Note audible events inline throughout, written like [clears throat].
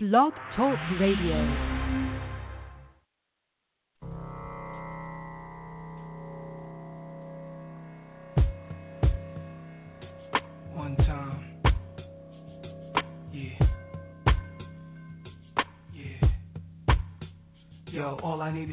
Blog Talk Radio.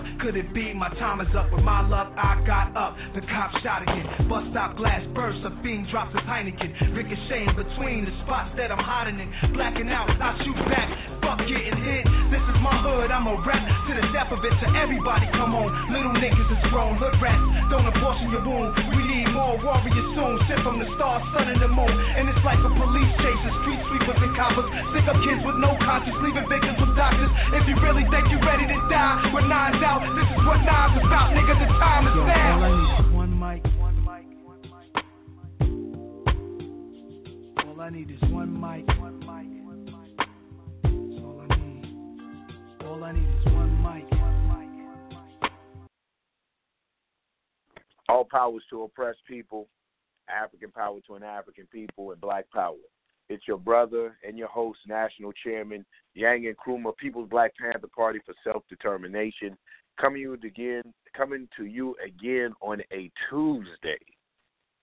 duck. Could it be my time is up? With my luck, I got up. The cop shot again. Bust stop glass burst. A fiend drops his Heineken. Ricocheting between the spots that I'm hiding in. Blacking out, I shoot back. Fuck getting hit. This is my hood. I'm a rap to the death of it. To everybody, come on. Little niggas is grown. Hood rats. Don't abortion your wound. We need more warriors soon. Sent from the stars, sun, and the moon. And it's like a police chase. The street sweepers and coppers. Stick up kids with no conscience. Leaving victims with doctors. If you really think you're ready to die, with nines out, this is what nines about, nigga. The time is now. all I need is one mic, one mic, All I need is one mic. All powers to oppressed people, African power to an African people, and black power. It's your brother and your host, National Chairman Yang and Nkrumah, People's Black Panther Party for Self Determination, coming you again, coming to you again on a Tuesday.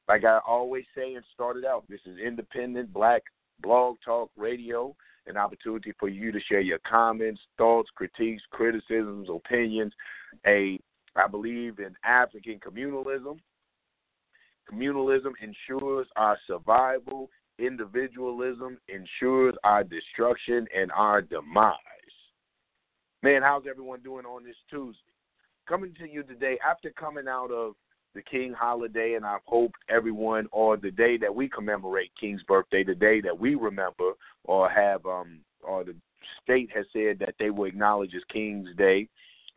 Like I always say and started out, this is independent black blog talk radio, an opportunity for you to share your comments, thoughts, critiques, criticisms, opinions. A I believe in African communalism. Communalism ensures our survival. Individualism ensures our destruction and our demise. Man, how's everyone doing on this Tuesday? Coming to you today after coming out of the King holiday, and I hope everyone, or the day that we commemorate King's birthday, the day that we remember or have, um, or the state has said that they will acknowledge as King's Day.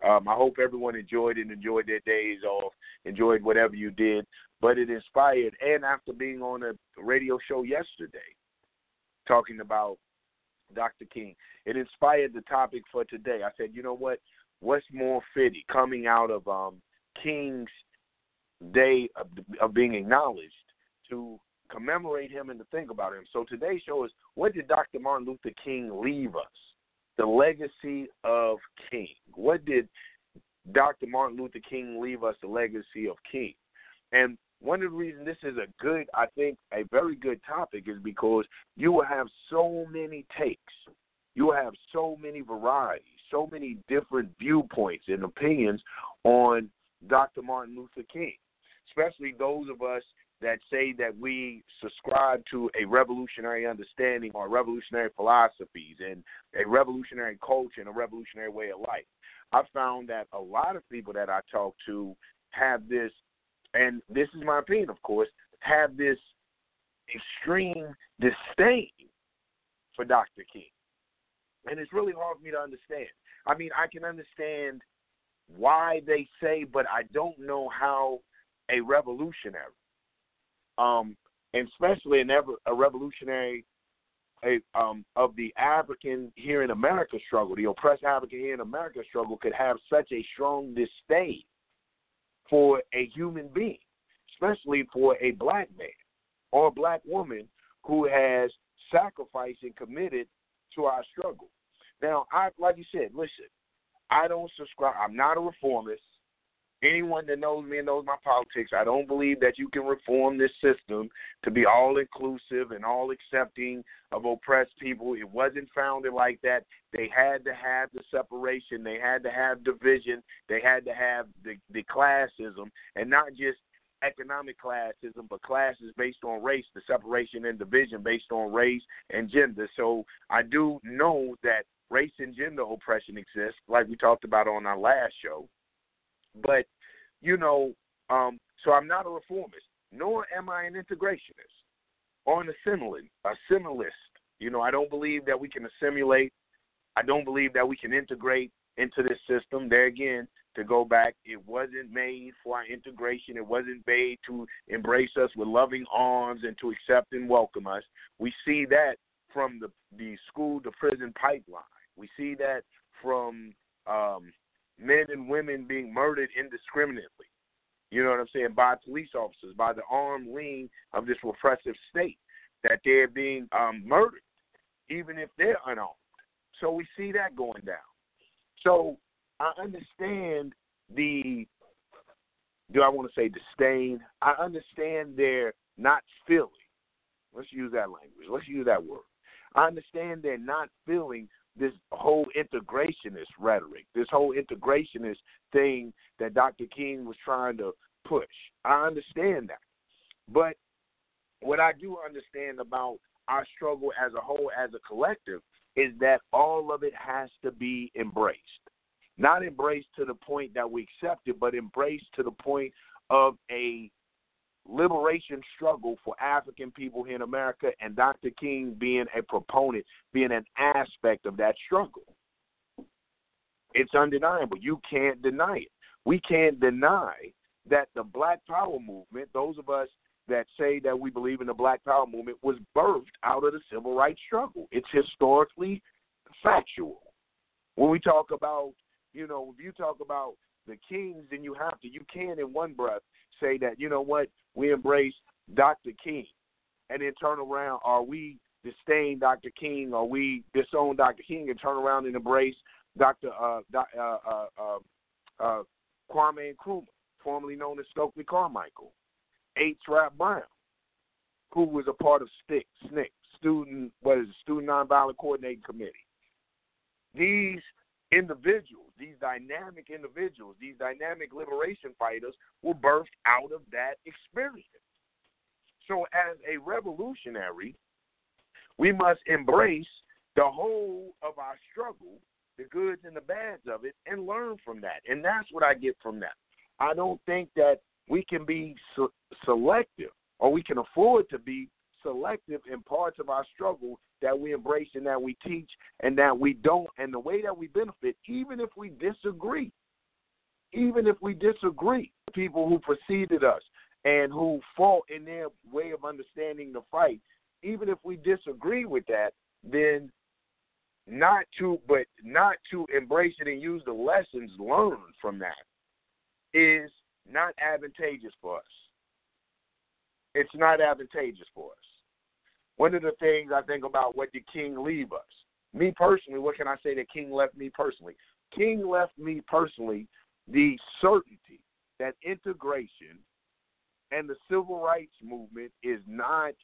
Um, I hope everyone enjoyed it, enjoyed their days off, enjoyed whatever you did. But it inspired, and after being on a radio show yesterday, talking about Dr. King, it inspired the topic for today. I said, you know what? What's more fitting coming out of um, King's Day of, of being acknowledged to commemorate him and to think about him? So today's show is what did Dr. Martin Luther King leave us? The legacy of King. What did Dr. Martin Luther King leave us? The legacy of King. And one of the reasons this is a good, I think, a very good topic is because you will have so many takes. You will have so many varieties, so many different viewpoints and opinions on Dr. Martin Luther King, especially those of us that say that we subscribe to a revolutionary understanding or revolutionary philosophies and a revolutionary culture and a revolutionary way of life. I found that a lot of people that I talk to have this and this is my opinion, of course, have this extreme disdain for Dr. King. And it's really hard for me to understand. I mean, I can understand why they say, but I don't know how a revolutionary, um, and especially an ever, a revolutionary a, um, of the African here in America struggle, the oppressed African here in America struggle, could have such a strong disdain for a human being, especially for a black man or a black woman who has sacrificed and committed to our struggle. Now, I like you said, listen, I don't subscribe. I'm not a reformist. Anyone that knows me and knows my politics, I don't believe that you can reform this system to be all inclusive and all accepting of oppressed people. It wasn't founded like that. They had to have the separation, they had to have division, they had to have the, the classism, and not just economic classism, but classes based on race, the separation and division based on race and gender. So I do know that race and gender oppression exists, like we talked about on our last show. But, you know, um, so I'm not a reformist, nor am I an integrationist or an assimilant, assimilist. You know, I don't believe that we can assimilate I don't believe that we can integrate into this system. There again, to go back, it wasn't made for our integration. It wasn't made to embrace us with loving arms and to accept and welcome us. We see that from the the school to prison pipeline. We see that from um, men and women being murdered indiscriminately. You know what I'm saying? By police officers, by the armed wing of this repressive state, that they're being um, murdered, even if they're unarmed. So we see that going down. So I understand the do I want to say disdain? I understand their not feeling. Let's use that language. Let's use that word. I understand they're not feeling this whole integrationist rhetoric, this whole integrationist thing that Dr. King was trying to push. I understand that. But what I do understand about our struggle as a whole, as a collective, is that all of it has to be embraced. Not embraced to the point that we accept it, but embraced to the point of a liberation struggle for African people here in America, and Dr. King being a proponent, being an aspect of that struggle. It's undeniable. You can't deny it. We can't deny that the Black Power movement, those of us that say that we believe in the Black Power movement, was birthed out of the civil rights struggle. It's historically factual. When we talk about, you know, if you talk about the kings, then you have to, you can in one breath say that, you know what, we embrace Dr. King, and then turn around, are we disdain Dr. King, or we disown Dr. King and turn around and embrace Dr. Uh, uh, uh, uh, uh, Kwame Nkrumah, formerly known as Stokely Carmichael, H. Rap Brown, who was a part of STIC, SNCC, Student, what is it, Student Nonviolent Coordinating Committee. These individuals, these dynamic individuals, these dynamic liberation fighters were birthed out of that experience. So, as a revolutionary, we must embrace the whole of our struggle, the goods and the bads of it, and learn from that. And that's what I get from that. I don't think that we can be selective or we can afford to be selective in parts of our struggle that we embrace and that we teach and that we don't, and the way that we benefit, even if we disagree. Even if we disagree, people who preceded us and who fought in their way of understanding the fight, even if we disagree with that, then not to but not to embrace it and use the lessons learned from that is not advantageous for us. It's not advantageous for us. One of the things I think about what did King leave us? Me personally, what can I say that King left me personally? King left me personally the certainty that integration and the civil rights movement is not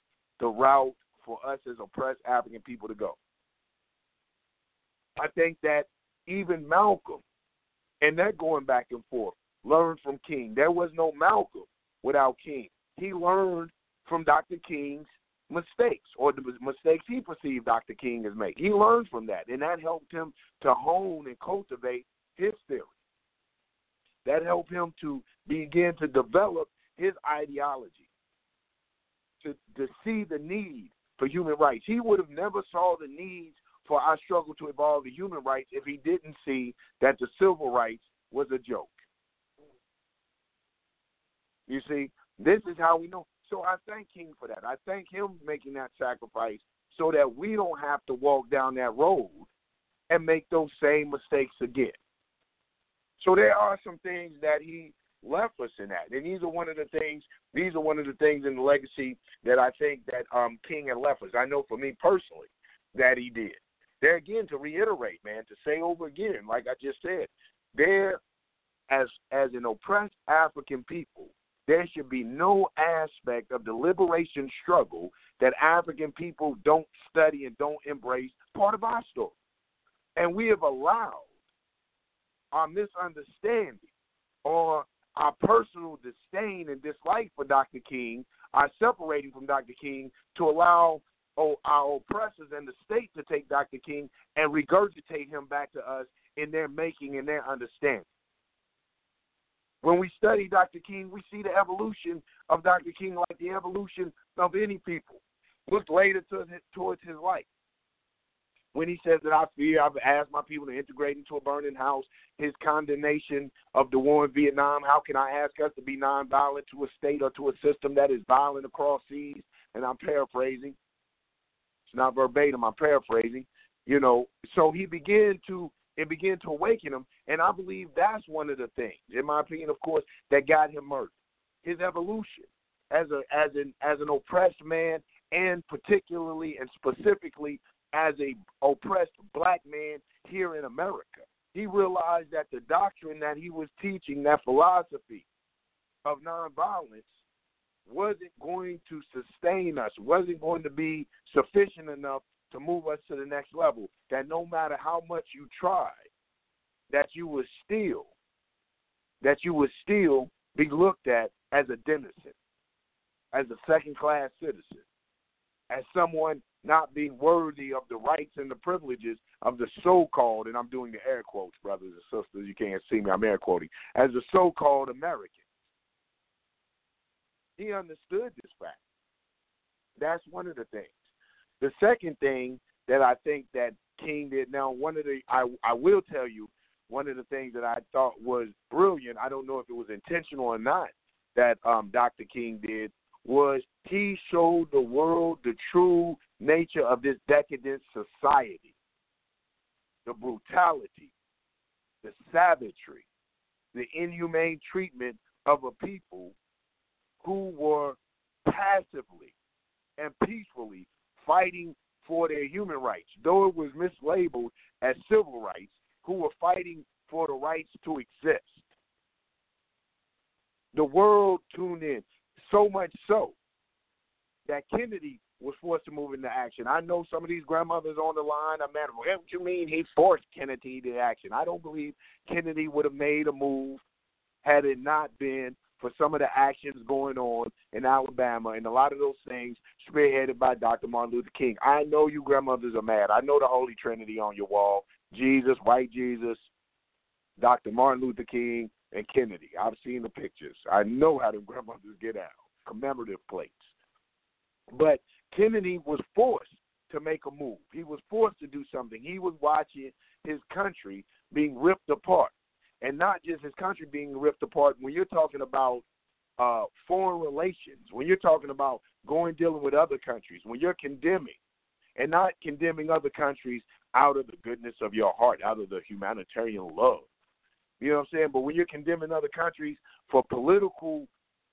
the route for us as oppressed African people to go. I think that even Malcolm, and that going back and forth, learned from King. There was no Malcolm without King. He learned from Dr. King's mistakes or the mistakes he perceived Dr. King as making. He learned from that, and that helped him to hone and cultivate his theory. That helped him to begin to develop his ideology, to, to see the need for human rights. He would have never saw the needs for our struggle to evolve the human rights if he didn't see that the civil rights was a joke. You see, this is how we know. So I thank King for that. I thank him making that sacrifice so that we don't have to walk down that road and make those same mistakes again. So there are some things that he left us in that. And these are one of the things these are one of the things in the legacy that I think that um King had left us. I know for me personally that he did. There again to reiterate, man, to say over again, like I just said, there as as an oppressed African people, there should be no aspect of the liberation struggle that African people don't study and don't embrace part of our story. And we have allowed our misunderstanding or our personal disdain and dislike for Dr. King, our separating from Dr. King, to allow oh, our oppressors and the state to take Dr. King and regurgitate him back to us in their making and their understanding. When we study Dr. King, we see the evolution of Dr. King like the evolution of any people. Look later to, towards his life. when he says that I fear, I've asked my people to integrate into a burning house. His condemnation of the war in Vietnam. How can I ask us to be nonviolent to a state or to a system that is violent across seas? And I'm paraphrasing. It's not verbatim. I'm paraphrasing. You know, so he began to it began to awaken him, and I believe that's one of the things, in my opinion, of course, that got him murdered. His evolution as a as an as an oppressed man, and particularly and specifically as a oppressed black man here in America. He realized that the doctrine that he was teaching, that philosophy of nonviolence, wasn't going to sustain us, wasn't going to be sufficient enough to move us to the next level. That no matter how much you tried, that you would still, that you would still be looked at as a denizen, as a second class citizen, as someone not being worthy of the rights and the privileges of the so called, and I'm doing the air quotes, brothers and sisters, you can't see me, I'm air quoting, as the so called American. He understood this fact. That's one of the things. The second thing that I think that King did now, one of the I I will tell you, one of the things that I thought was brilliant, I don't know if it was intentional or not, that um, Dr. King did was he showed the world the true nature of this decadent society the brutality, the savagery, the inhumane treatment of a people who were passively and peacefully fighting for their human rights, though it was mislabeled as civil rights, who were fighting for the rights to exist. The world tuned in so much so that Kennedy was forced to move into action. I know some of these grandmothers on the line are mad. What do you mean he forced Kennedy to action? I don't believe Kennedy would have made a move had it not been for some of the actions going on in Alabama and a lot of those things spearheaded by Dr. Martin Luther King. I know you grandmothers are mad. I know the Holy Trinity on your wall Jesus, white Jesus, Dr. Martin Luther King, and Kennedy. I've seen the pictures. I know how the grandmothers get out commemorative plates. But Kennedy was forced to make a move. He was forced to do something. He was watching his country being ripped apart. And not just his country being ripped apart. When you're talking about uh, foreign relations, when you're talking about going dealing with other countries, when you're condemning and not condemning other countries out of the goodness of your heart, out of the humanitarian love. You know what I'm saying? But when you're condemning other countries for political,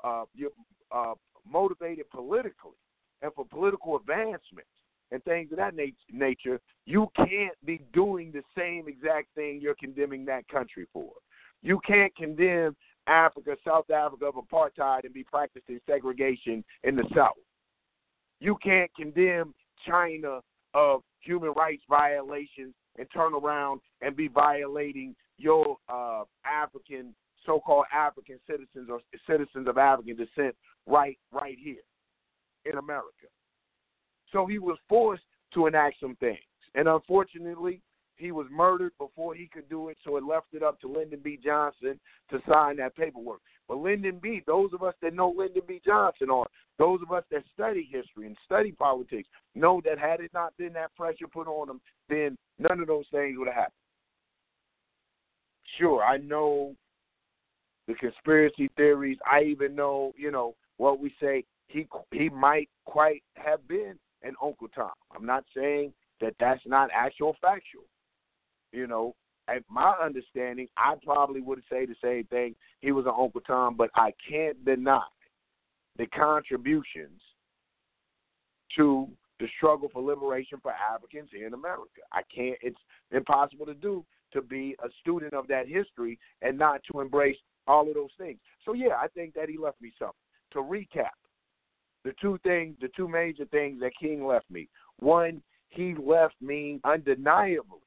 uh, you're uh, motivated politically, and for political advancement and things of that nature, you can't be doing the same exact thing you're condemning that country for. You can't condemn Africa, South Africa of apartheid and be practicing segregation in the South. You can't condemn China of human rights violations and turn around and be violating your uh, African, so-called African citizens or citizens of African descent right, right here in America. So he was forced to enact some things. And unfortunately, he was murdered before he could do it, so it left it up to Lyndon B. Johnson to sign that paperwork. But Lyndon B., those of us that know Lyndon B. Johnson, or those of us that study history and study politics, know that had it not been that pressure put on him, then none of those things would have happened. Sure, I know the conspiracy theories. I even know, you know, what we say he he might quite have been an Uncle Tom. I'm not saying that that's not actual factual. You know, at my understanding, I probably would say the same thing. He was an Uncle Tom, but I can't deny the contributions to the struggle for liberation for Africans in America. I can't. It's impossible to do to be a student of that history and not to embrace all of those things. So yeah, I think that he left me something. To recap, the two things, the two major things that King left me. One, he left me undeniably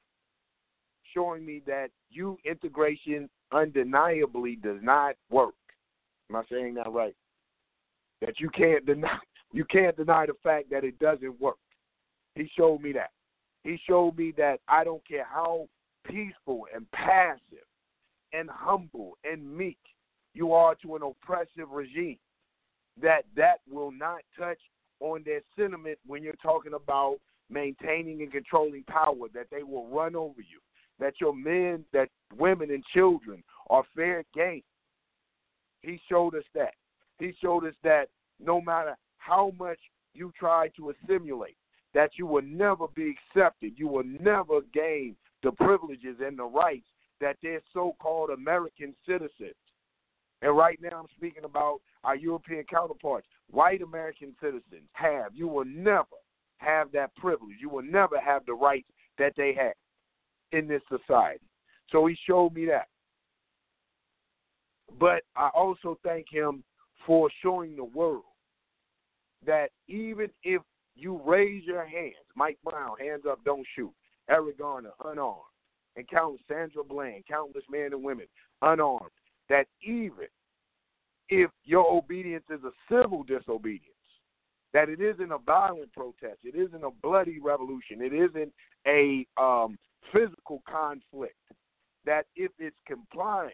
showing me that you integration undeniably does not work. Am I saying that right? That you can't deny you can't deny the fact that it doesn't work. He showed me that. He showed me that I don't care how peaceful and passive and humble and meek you are to an oppressive regime that that will not touch on their sentiment when you're talking about maintaining and controlling power, that they will run over you, that your men, that women and children are fair game. He showed us that. He showed us that no matter how much you try to assimilate, that you will never be accepted. You will never gain the privileges and the rights that their so called American citizens. And right now I'm speaking about our European counterparts, white American citizens have. You will never have that privilege. You will never have the rights that they have in this society. So he showed me that. But I also thank him for showing the world that even if you raise your hands, Mike Brown, hands up, don't shoot, Eric Garner, unarmed, and countless Sandra Bland, countless men and women, unarmed, that even if your obedience is a civil disobedience, that it isn't a violent protest, it isn't a bloody revolution, it isn't a um, physical conflict, that if it's complying,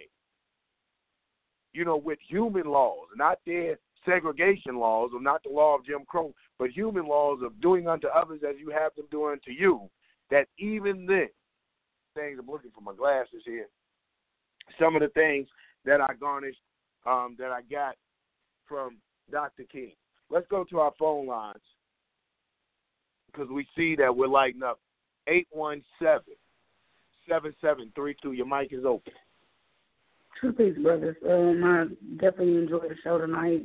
you know, with human laws, not their segregation laws or not the law of Jim Crow, but human laws of doing unto others as you have them do unto you, that even then, things I'm looking for my glasses here. Some of the things that I garnished, um, that I got from Dr. King. Let's go to our phone lines because we see that we're lighting up. 817 7732. Your mic is open. Two peace, brothers. Um, I definitely enjoyed the show tonight.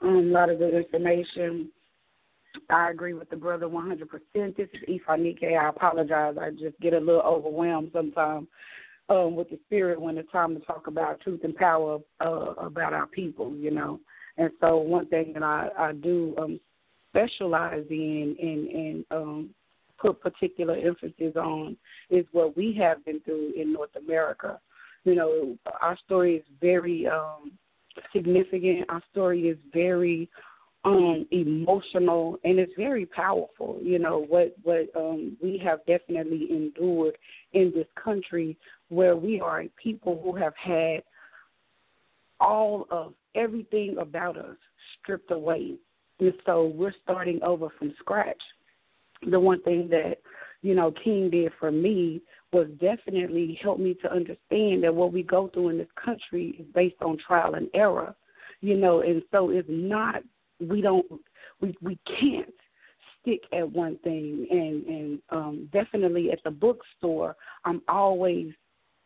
Um, a lot of good information. I agree with the brother 100%. This is Ifanike. I apologize. I just get a little overwhelmed sometimes um, with the spirit when it's time to talk about truth and power uh, about our people, you know. And so one thing that I, I do um, specialize in and, and um, put particular emphasis on is what we have been through in North America. You know, our story is very um, significant. Our story is very um emotional and it's very powerful you know what what um we have definitely endured in this country where we are people who have had all of everything about us stripped away. And so we're starting over from scratch. The one thing that you know king did for me was definitely help me to understand that what we go through in this country is based on trial and error you know and so it's not we don't we we can't stick at one thing. And and um definitely at the bookstore i'm always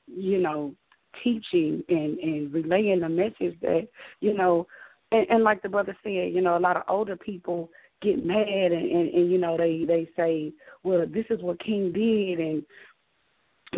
you know teaching and and relaying the message that you know and, and like the brother said you know a lot of older people get mad and, and and you know they they say well this is what king did and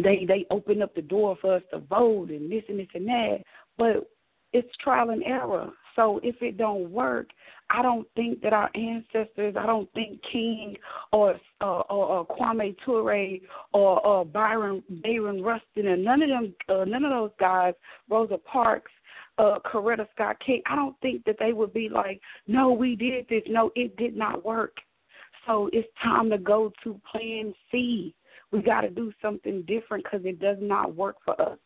they they open up the door for us to vote and this and this and that. But it's trial and error so if it don't work I don't think that our ancestors, I don't think King or uh, or, or Kwame Ture or, or Byron Bayard Rustin and none of them, uh, none of those guys, Rosa Parks, uh, Coretta Scott King. I don't think that they would be like, no, we did this. No, it did not work. So it's time to go to Plan C. We got to do something different because it does not work for us.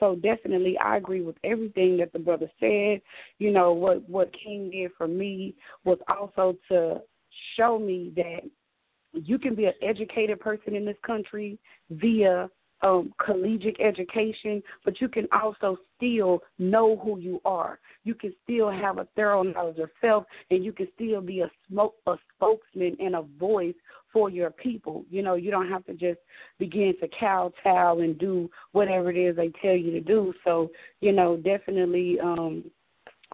So definitely, I agree with everything that the brother said. You know what what King did for me was also to show me that you can be an educated person in this country via um, collegiate education, but you can also still know who you are. You can still have a thorough knowledge of self, and you can still be a smoke a spokesman and a voice for your people. You know, you don't have to just begin to kowtow and do whatever it is they tell you to do. So, you know, definitely um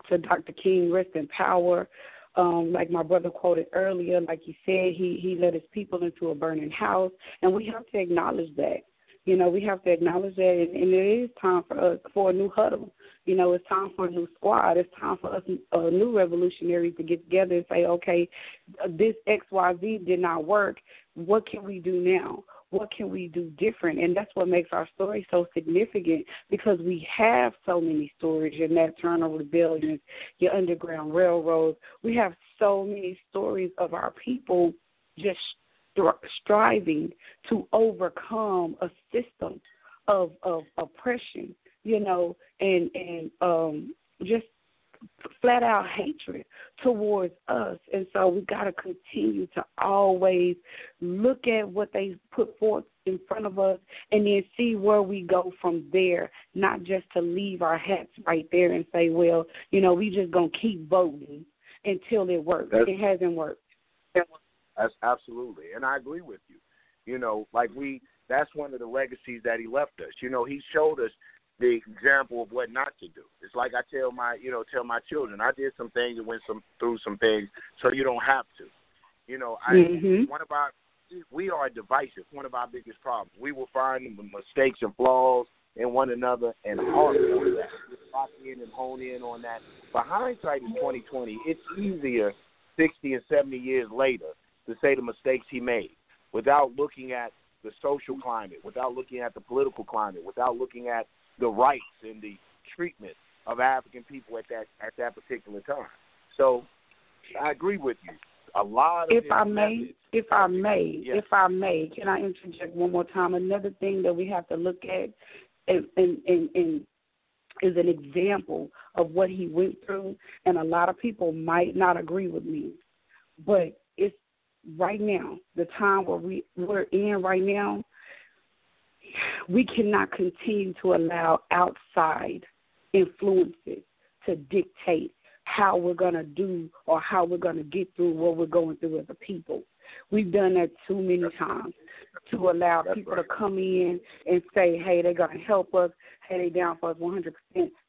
to Dr. King, rest in power. Um, like my brother quoted earlier, like he said, he he led his people into a burning house, and we have to acknowledge that. You know, we have to acknowledge that, and, and it is time for us for a new huddle. You know, it's time for a new squad. It's time for us, uh, new revolutionaries, to get together and say, okay, this X Y Z did not work. What can we do now? What can we do different? And that's what makes our story so significant because we have so many stories. Your Nat Turner Rebellions, your Underground Railroads. We have so many stories of our people just striving to overcome a system of of oppression, you know, and and um just flat out hatred. towards us. And so we got to continue to always look at what they put forth in front of us and then see where we go from there, not just to leave our hats right there and say, well, you know, we just going to keep voting until it works. That's, it hasn't worked. That's absolutely. And I agree with you. You know, like we that's one of the legacies that he left us. You know, he showed us the example of what not to do. It's like I tell my, you know, tell my children, I did some things and went some through some things, so you don't have to. You know, I mm-hmm. one of our we are divisive. One of our biggest problems. We will find mistakes and flaws in one another and harp on that. Lock in and hone in on that. But hindsight is twenty twenty. It's easier sixty and seventy years later to say the mistakes he made without looking at the social climate, without looking at the political climate, without looking at the rights and the treatment of African people at that at that particular time. So I agree with you. A lot of if I may, if I may, yes. if I may, can I interject one more time? Another thing that we have to look at and and, and, and is an example of what he went through and a lot of people might not agree with me. But it's right now, the time where we we're in right now, we cannot continue to allow outside influences to dictate how we're going to do or how we're going to get through what we're going through as a people. We've done that too many times to allow That's people right. to come in and say, hey, they're going to help us, hey, they down for us 100%.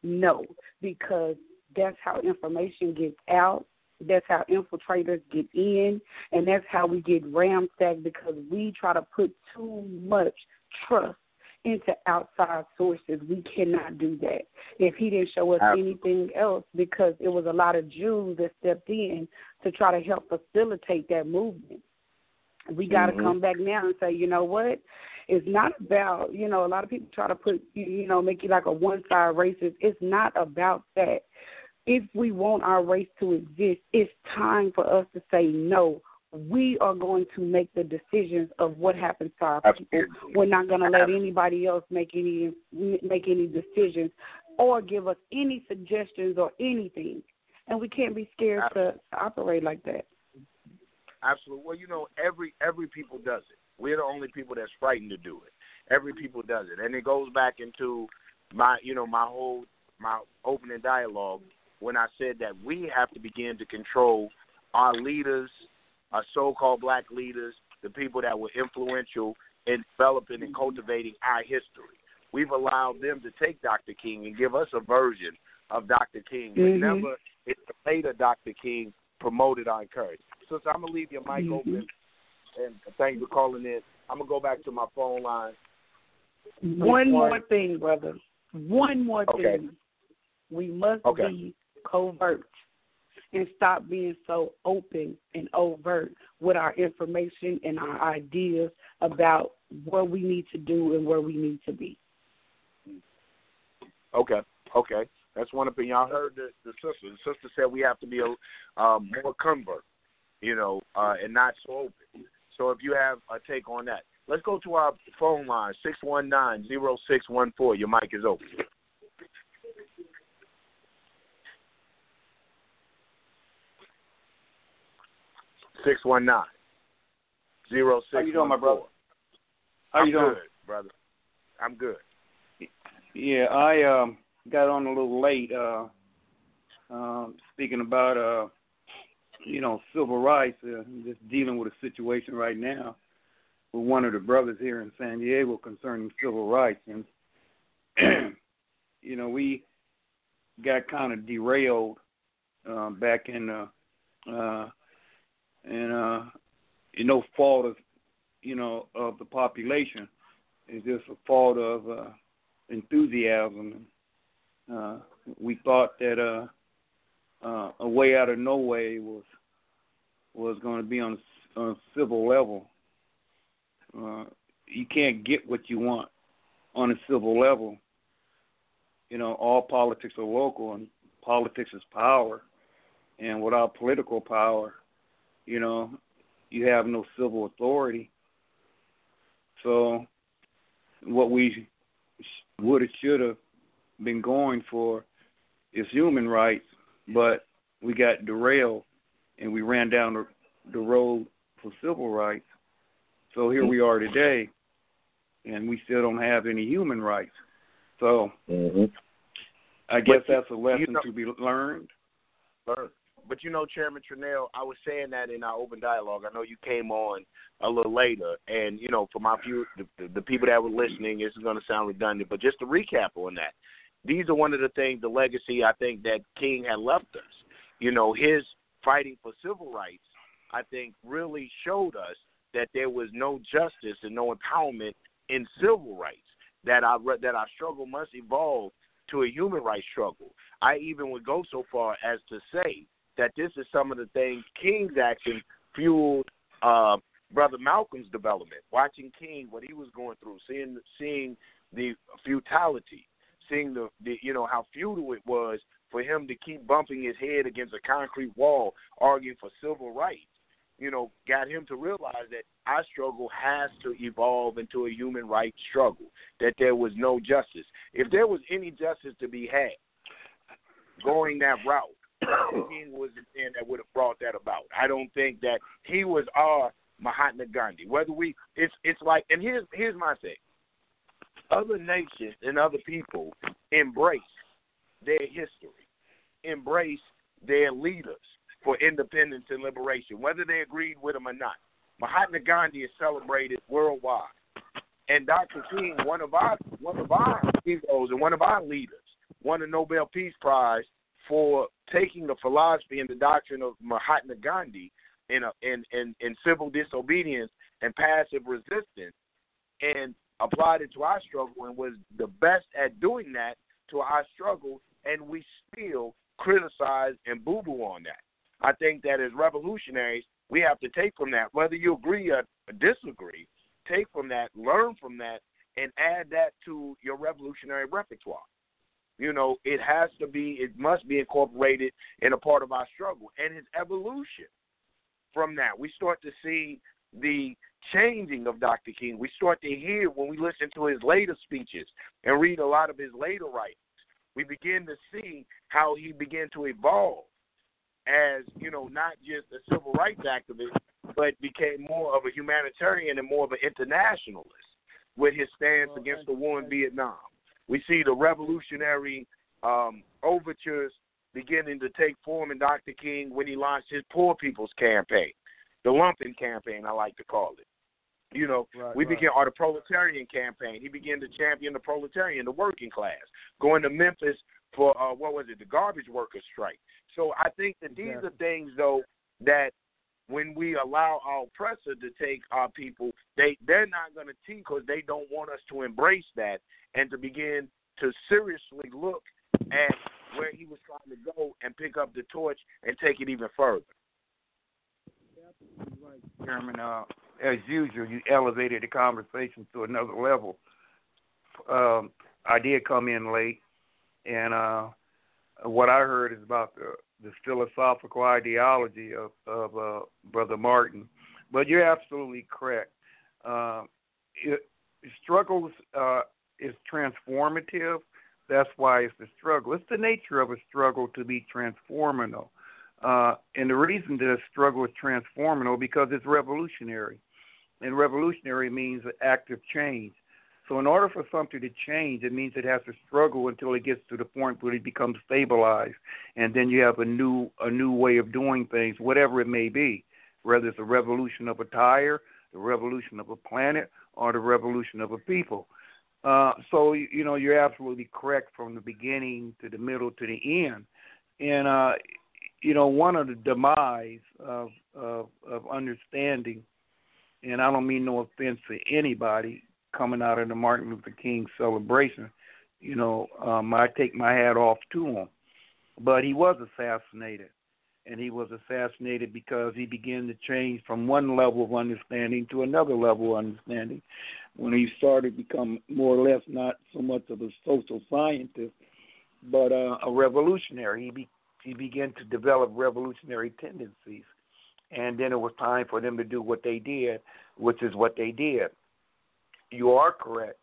No, because that's how information gets out. That's how infiltrators get in, and that's how we get ramsacked because we try to put too much trust into outside sources. We cannot do that. If he didn't show us anything else, because it was a lot of Jews that stepped in to try to help facilitate that movement. We got to Mhm. come back now and say, you know what? It's not about, you know, a lot of people try to put, you- you know, make you like a one side racist. It's not about that. If we want our race to exist, it's time for us to say no. We are going to make the decisions of what happens to our people. We're not going to let anybody else make any make any decisions or give us any suggestions or anything. And we can't be scared to, to operate like that. Absolutely. Well, you know, every every people does it. We're the only people that's frightened to do it. Every people does it, and it goes back into my, you know, my whole my opening dialogue when I said that we have to begin to control our leaders, our so-called black leaders, the people that were influential in developing and cultivating our history. We've allowed them to take Dr. King and give us a version of Dr. King, but Mhm. never it's the later Dr. King promoted or encouraged. So, I'm gonna leave your mic Mhm. open, and thank you for calling in. I'm gonna go back to my phone line. One one- more thing, brother. One more Okay. thing. We must Okay. be covert and stop being so open and overt with our information and our ideas about what we need to do and where we need to be. Okay, okay, that's one opinion. Y'all heard the, the sister. The sister said we have to be a um, more convert, you know, uh, and not so open. So if you have a take on that, let's go to our phone line six one nine zero six one four. Your mic is open. Six one nine zero six. How you doing, my brother? How I'm you doing? good, brother. I'm good. Yeah, I um got on a little late. Uh, um, speaking about uh, you know, civil rights. Uh, just dealing with a situation right now with one of the brothers here in San Diego concerning civil rights, and [clears throat] you know, we got kind of derailed uh, back in uh, uh, and uh, you know, fault of you know of the population. It's just a fault of uh, enthusiasm. Uh, we thought that uh, uh, a way out of no way was was going to be on a, on a civil level. Uh, you can't get what you want on a civil level. You know, all politics are local, and politics is power. And without political power, you know, you have no civil authority. So, what we would have should have been going for is human rights, but we got derailed and we ran down the, the road for civil rights. So here we are today, and we still don't have any human rights. So mm-hmm. I guess but that's a lesson you know, to be learned. Learned. But you know, Chairman Trinell, I was saying that in our open dialogue. I know you came on a little later, and you know, for my few the, the people that were listening, this is going to sound redundant, but just to recap on that, these are one of the things, the legacy I think that King had left us. You know, his fighting for civil rights, I think, really showed us that there was no justice and no empowerment in civil rights. That our that our struggle must evolve to a human rights struggle. I even would go so far as to say that this is some of the things King's action fueled uh, Brother Malcolm's development. Watching King, what he was going through, seeing seeing the futility, seeing the, the you know how futile it was for him to keep bumping his head against a concrete wall, arguing for civil rights. You know, got him to realize that our struggle has to evolve into a human rights struggle. That there was no justice. If there was any justice to be had, going that route, King was the man that would have brought that about. I don't think that he was our Mahatma Gandhi. Whether we, it's it's like, and here's here's my thing. Other nations and other people embrace their history, embrace their leaders for independence and liberation, whether they agreed with them or not. Mahatma Gandhi is celebrated worldwide, and Dr. King, one of our one of our heroes and one of our leaders, won a Nobel Peace Prize for taking the philosophy and the doctrine of Mahatma Gandhi in in, in in civil disobedience and passive resistance and applied it to our struggle and was the best at doing that to our struggle and we still criticize and boo boo on that. I think that as revolutionaries we have to take from that, whether you agree or disagree, take from that, learn from that, and add that to your revolutionary repertoire. You know, it has to be, it must be incorporated in a part of our struggle and his evolution. From that, we start to see the changing of Dr. King. We start to hear when we listen to his later speeches and read a lot of his later writings. We begin to see how he began to evolve as, you know, not just a civil rights activist, but became more of a humanitarian and more of an internationalist with his stance against the war in Vietnam. We see the revolutionary um, overtures beginning to take form in Dr. King when he launched his Poor People's Campaign, the Lumpen Campaign, I like to call it. You know, right, we right. began, or the Proletarian Campaign. He began to champion the proletarian, the working class, going to Memphis for uh, what was it, the garbage workers strike. So I think that these are things, though, that when we allow our oppressor to take our people, they they're not going to teach because they don't want us to embrace that and to begin to seriously look at where he was trying to go and pick up the torch and take it even further. Right, Chairman. Uh, as usual, you elevated the conversation to another level. Um, I did come in late, and uh, what I heard is about the the philosophical ideology of of uh, Brother Martin. But you're absolutely correct. Uh, it, struggles uh, is transformative. That's why it's the struggle. It's the nature of a struggle to be transformational. Uh, and the reason that a struggle is transformational because it's revolutionary. And revolutionary means active change. So in order for something to change, it means it has to struggle until it gets to the point where it becomes stabilized, and then you have a new a new way of doing things, whatever it may be, whether it's a revolution of a tire, the revolution of a planet, or the revolution of a people. Uh, so you know you're absolutely correct from the beginning to the middle to the end, and uh, you know one of the demise of, of of understanding, and I don't mean no offense to anybody coming out of the Martin Luther King celebration. You know, um, I take my hat off to him, but he was assassinated, and he was assassinated because he began to change from one level of understanding to another level of understanding when he started to become more or less not so much of a social scientist, but uh, a revolutionary. He be, he began to develop revolutionary tendencies, and then it was time for them to do what they did, which is what they did. You are correct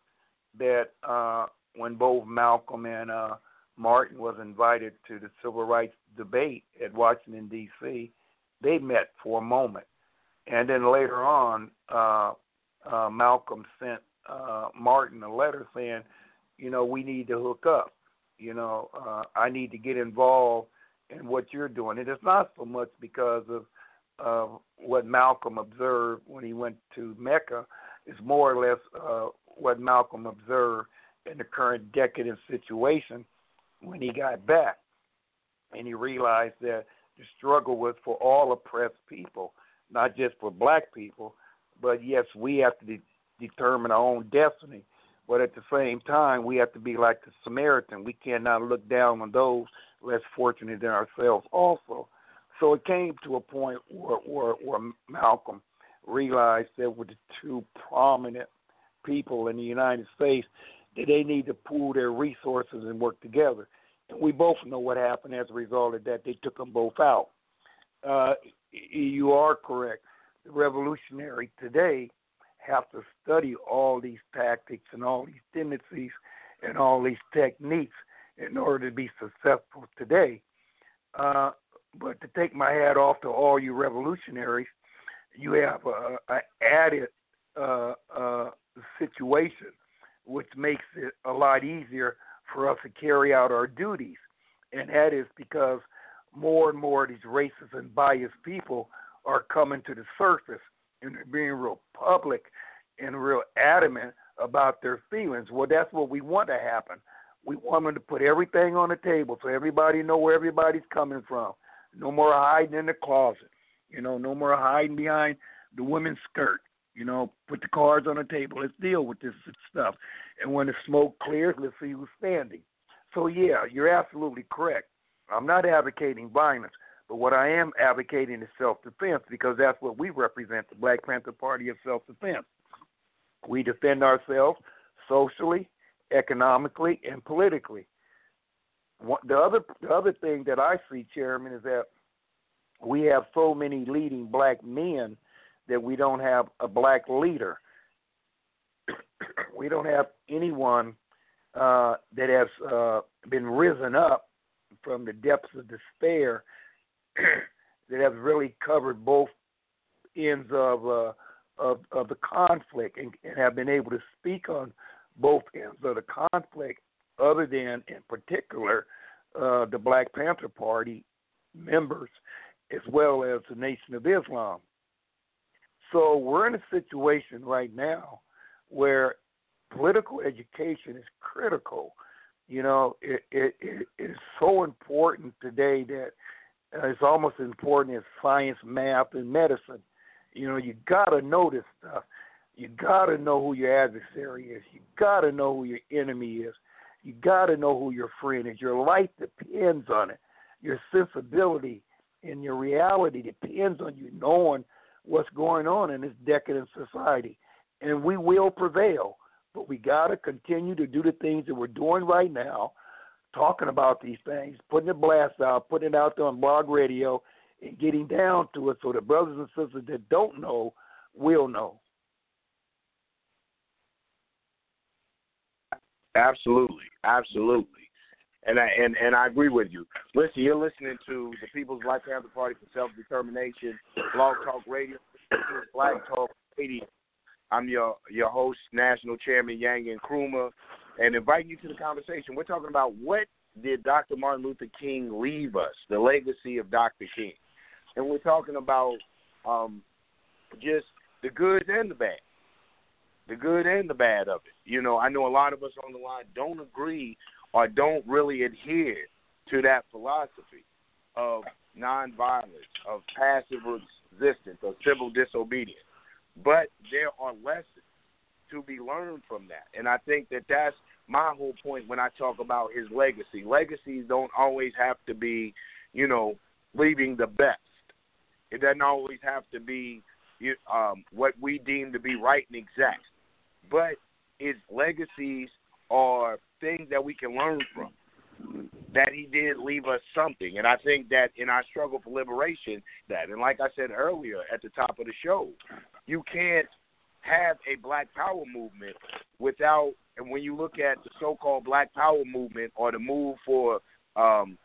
that uh, when both Malcolm and uh, Martin was invited to the civil rights debate at Washington D.C., they met for a moment, and then later on, uh, uh, Malcolm sent uh, Martin a letter saying, you know, we need to hook up. You know, uh, I need to get involved in what you're doing. And it's not so much because of uh, what Malcolm observed when he went to Mecca. It's more or less uh, what Malcolm observed in the current decadent situation when he got back. And he realized that the struggle was for all oppressed people, not just for black people, but yes, we have to de- determine our own destiny. But at the same time, we have to be like the Samaritan. We cannot look down on those less fortunate than ourselves, also. So it came to a point where, where, where Malcolm realized there were the two prominent people in the United States that they need to pool their resources and work together. And we both know what happened as a result of that. They took them both out. Uh, you are correct. The revolutionary today have to study all these tactics and all these tendencies and all these techniques in order to be successful today. Uh, but to take my hat off to all you revolutionaries, you have a, added uh, uh, situation which makes it a lot easier for us to carry out our duties, and that is because more and more of these racist and biased people are coming to the surface and being real public and real adamant about their feelings. Well, that's what we want to happen. We want them to put everything on the table so everybody know where everybody's coming from. No more hiding in the closet. You know, no more hiding behind the women's skirt. You know, put the cards on the table. Let's deal with this stuff. And when the smoke clears, let's see who's standing. So yeah, you're absolutely correct. I'm not advocating violence, but what I am advocating is self-defense because that's what we represent, the Black Panther Party of self-defense. We defend ourselves socially, economically, and politically. The other the other thing that I see, Chairman, is that we have so many leading black men that we don't have a black leader. [coughs] we don't have anyone uh, that has uh, been risen up from the depths of despair [coughs] that has really covered both ends of uh, of, of the conflict and, and have been able to speak on both ends of the conflict, other than in particular uh, the Black Panther Party members, as well as the Nation of Islam. So we're in a situation right now where political education is critical. You know, it, it, it is so important today that uh, it's almost as important as science, math, and medicine. You know, you got to know this stuff. You got to know who your adversary is. You got to know who your enemy is. You got to know who your friend is. Your life depends on it. Your sensibility and your reality depends on you knowing what's going on in this decadent society. And we will prevail, but we got to continue to do the things that we're doing right now, talking about these things, putting the blast out, putting it out there on blog radio, and getting down to it so the brothers and sisters that don't know will know. Absolutely, absolutely, and I and and I agree with you. Listen, you're listening to the People's Black Panther Party for Self Determination, Blog Talk Radio, Black Talk Radio. I'm your your host, National Chairman Yanga Nkrumah, and inviting you to the conversation. We're talking about what did Dr. Martin Luther King leave us, the legacy of Dr. King and we're talking about um, just the good and the bad, the good and the bad of it. You know, I know a lot of us on the line don't agree or don't really adhere to that philosophy of nonviolence, of passive resistance, of civil disobedience. But there are lessons to be learned from that, and I think that that's my whole point when I talk about his legacy. Legacies don't always have to be, you know, leaving the best. It doesn't always have to be um, what we deem to be right and exact, but its legacies are things that we can learn from. That he did leave us something, and I think that in our struggle for liberation, that and like I said earlier at the top of the show, you can't have a Black Power movement without and when you look at the so-called Black Power movement or the move for um,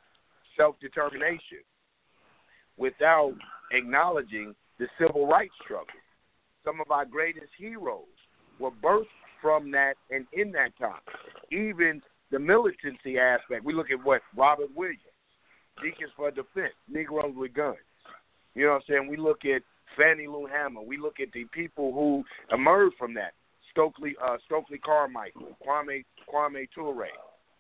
self-determination, without acknowledging the civil rights struggle, some of our greatest heroes were birthed from that and in that time. Even the militancy aspect, we look at what Robert Williams, Deacons for Defense, Negroes with Guns. You know what I'm saying? We look at Fannie Lou Hamer. We look at the people who emerged from that. Stokely uh, Stokely Carmichael, Kwame Kwame Ture,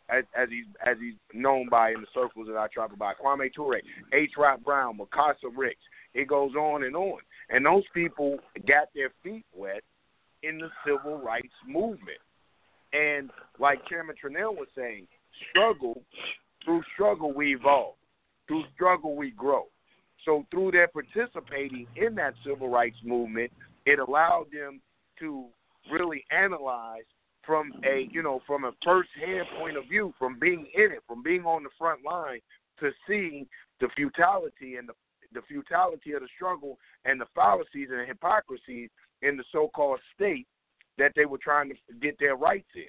as, as he's as he's known by in the circles that I travel by. Kwame Ture, H. Rap Brown, Mukasa Ricks. It goes on and on. And those people got their feet wet in the civil rights movement. And like Chairman Tranel was saying, struggle through struggle we evolve. Through struggle we grow. So through their participating in that civil rights movement, it allowed them to really analyze from a you know from a first hand point of view, from being in it, from being on the front line, to see the futility and the the futility of the struggle and the fallacies and the hypocrisies in the so-called state that they were trying to get their rights in.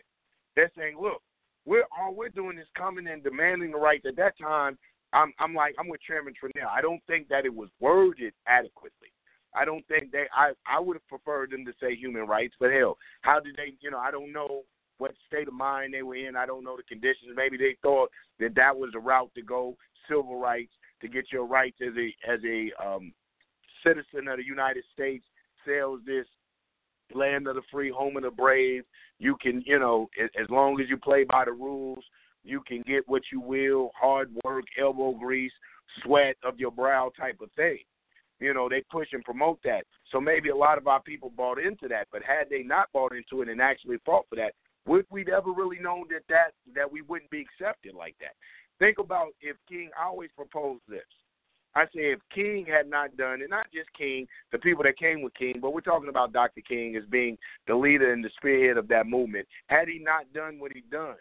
They're saying, look, we're all we're doing is coming and demanding the rights. At that time, I'm I'm like I'm with Chairman Tranel. I don't think that it was worded adequately. I don't think they. I I would have preferred them to say human rights, but hell, how did they? You know, I don't know what state of mind they were in. I don't know the conditions. Maybe they thought that that was the route to go. Civil rights to get your rights as a as a um, citizen of the United States. Sells this land of the free, home of the brave. You can, you know, as long as you play by the rules, you can get what you will. Hard work, elbow grease, sweat of your brow, type of thing. You know, they push and promote that. So maybe a lot of our people bought into that. But had they not bought into it and actually fought for that, would we ever really known that that that we wouldn't be accepted like that? Think about if King. I always propose this. I say if King had not done, and not just King, the people that came with King, but we're talking about Dr. King as being the leader and the spearhead of that movement. Had he not done what he done,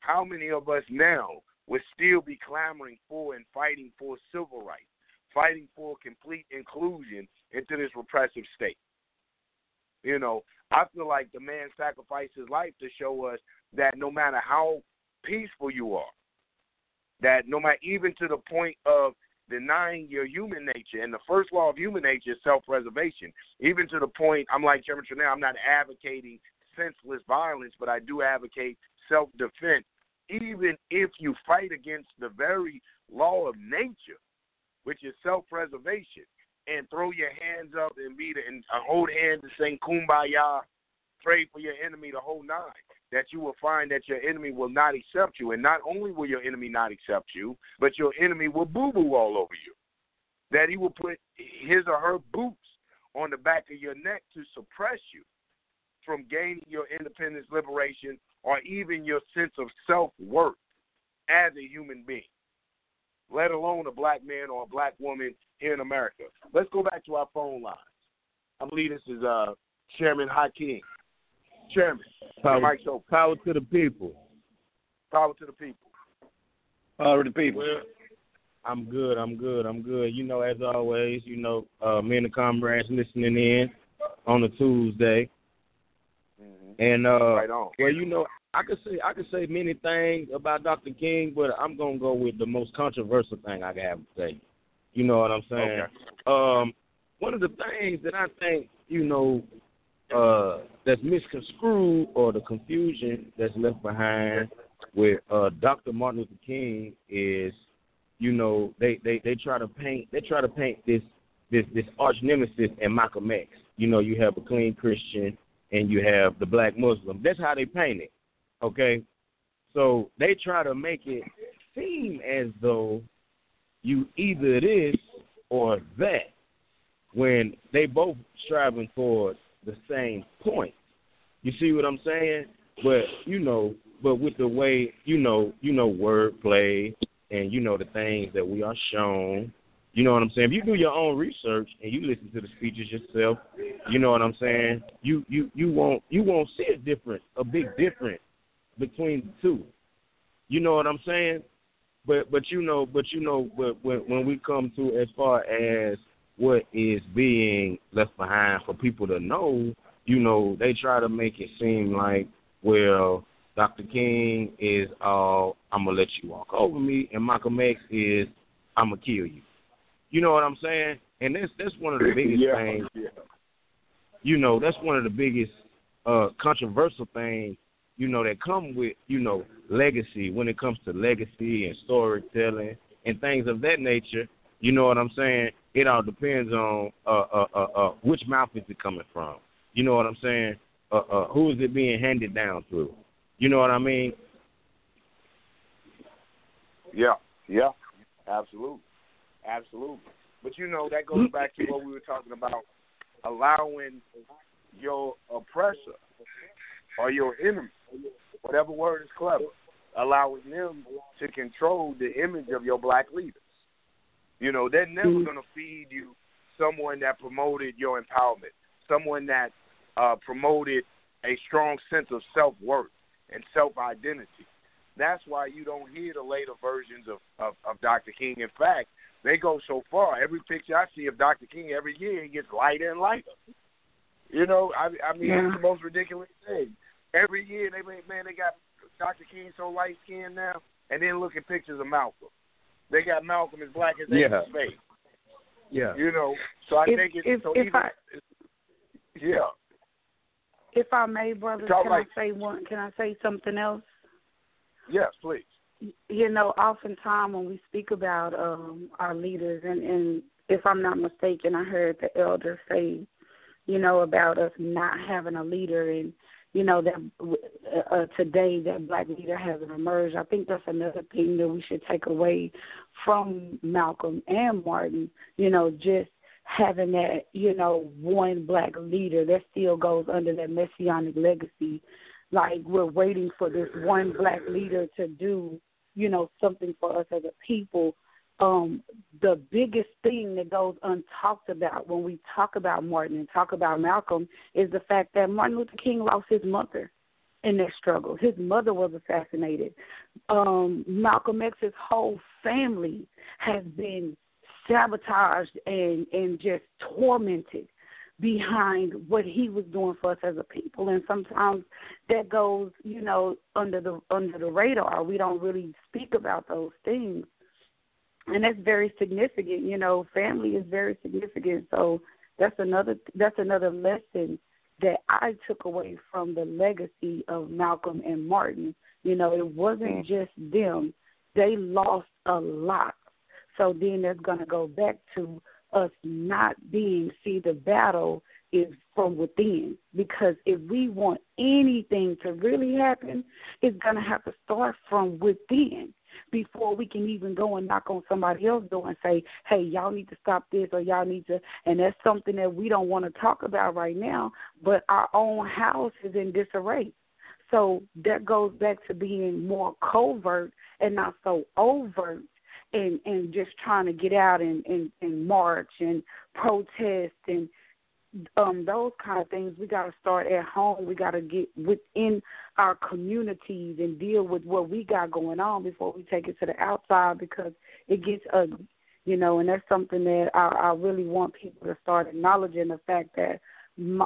how many of us now would still be clamoring for and fighting for civil rights? fighting for complete inclusion into this repressive state. You know, I feel like the man sacrificed his life to show us that no matter how peaceful you are, that no matter even to the point of denying your human nature, and the first law of human nature is self-preservation. Even to the point, I'm like Chairman Tranel, I'm not advocating senseless violence, but I do advocate self-defense. Even if you fight against the very law of nature, which is self preservation, and throw your hands up and be the, and hold hands and sing kumbaya, pray for your enemy the whole nine. That you will find that your enemy will not accept you, and not only will your enemy not accept you, but your enemy will boo boo all over you. That he will put his or her boots on the back of your neck to suppress you from gaining your independence, liberation, or even your sense of self worth as a human being let alone a black man or a black woman here in America. Let's go back to our phone lines. I believe this is uh, Chairman Hakeem. Chairman, power, mic's open. Power to the people. Power to the people. Power to the people. Well, I'm good. I'm good. I'm good. You know, as always, you know, uh, me and the comrades listening in on a Tuesday. Mm-hmm. And uh, right on. well, you know, I could say I could say many things about Dr. King, but I'm gonna go with the most controversial thing I can have to say. You know what I'm saying? Okay. Um, one of the things that I think you know uh, that's misconstrued or the confusion that's left behind with uh, Dr. Martin Luther King is, you know, they, they, they try to paint they try to paint this this this arch nemesis and Malcolm X. You know, you have a clean Christian and you have the black Muslim. That's how they paint it. Okay? So they try to make it seem as though you either this or that when they both striving towards the same point. You see what I'm saying? But you know, but with the way you know, you know, wordplay and you know the things that we are shown. You know what I'm saying? If you do your own research and you listen to the speeches yourself, you know what I'm saying. You you you won't you won't see a difference, a big difference between the two. You know what I'm saying? But but you know but you know but when when we come to as far as what is being left behind for people to know, you know, they try to make it seem like well, Dr. King is all I'm gonna let you walk over me, and Malcolm X is I'm gonna kill you. You know what I'm saying? And that's that's one of the [laughs] biggest yeah, things. Yeah. You know, that's one of the biggest uh controversial things. You know that come with you know legacy when it comes to legacy and storytelling and things of that nature. You know what I'm saying? It all depends on uh uh uh, uh which mouth is it coming from. You know what I'm saying? Uh, uh, who is it being handed down through? You know what I mean? Yeah, yeah, absolutely, absolutely. But you know that goes back to what we were talking about, allowing your oppressor or your enemy, whatever word is clever, allowing them to control the image of your black leaders. You know, they're never Mhm. going to feed you someone that promoted your empowerment, someone that uh, promoted a strong sense of self worth and self identity. That's why you don't hear the later versions of, of, of Dr. King. In fact, they go so far. Every picture I see of Dr. King every year, he gets lighter and lighter. You know, I, I mean, Yeah. it's the most ridiculous thing. Every year, they man, they got Dr. King so light skinned now, and then look at pictures of Malcolm. They got Malcolm as black as Yeah. David's face. Yeah. You know, so I If- think it's if- so if even. I- yeah, If I may, brothers, Talk can like- I say one? Can I say something else? yes, please. you know, oftentimes when we speak about um our leaders, and and if I'm not mistaken, I heard the elder say, you know, about us not having a leader, and you know that uh, uh, today that black leader hasn't emerged. I think that's another thing that we should take away from Malcolm and Martin. You know, just having that, you know, one black leader that still goes under that messianic legacy like we're waiting for this one black leader to do, you know, something for us as a people. Um, the biggest thing that goes untalked about when we talk about Martin and talk about Malcolm is the fact that Martin Luther King lost his mother in their struggle. His mother was assassinated. Um, Malcolm X's whole family has been sabotaged and and just tormented behind what he was doing for us as a people and sometimes that goes you know under the under the radar we don't really speak about those things and that's very significant you know family is very significant. So that's another that's another lesson that I took away from the legacy of Malcolm and Martin. You know it wasn't mm. just them. They lost a lot. So then that's going to go back to us not being see the battle is from within. Because if we want anything to really happen it's going to have to start from within before we can even go and knock on somebody else's door and say hey y'all need to stop this or y'all need to and that's something that we don't want to talk about right now but our own house is in disarray. So that goes back to being more covert and not so overt and and just trying to get out and and, and march and protest and um those kind of things we got to start at home we got to get within our communities and deal with what we got going on before we take it to the outside because it gets ugly you know and that's something that i i really want people to start acknowledging the fact that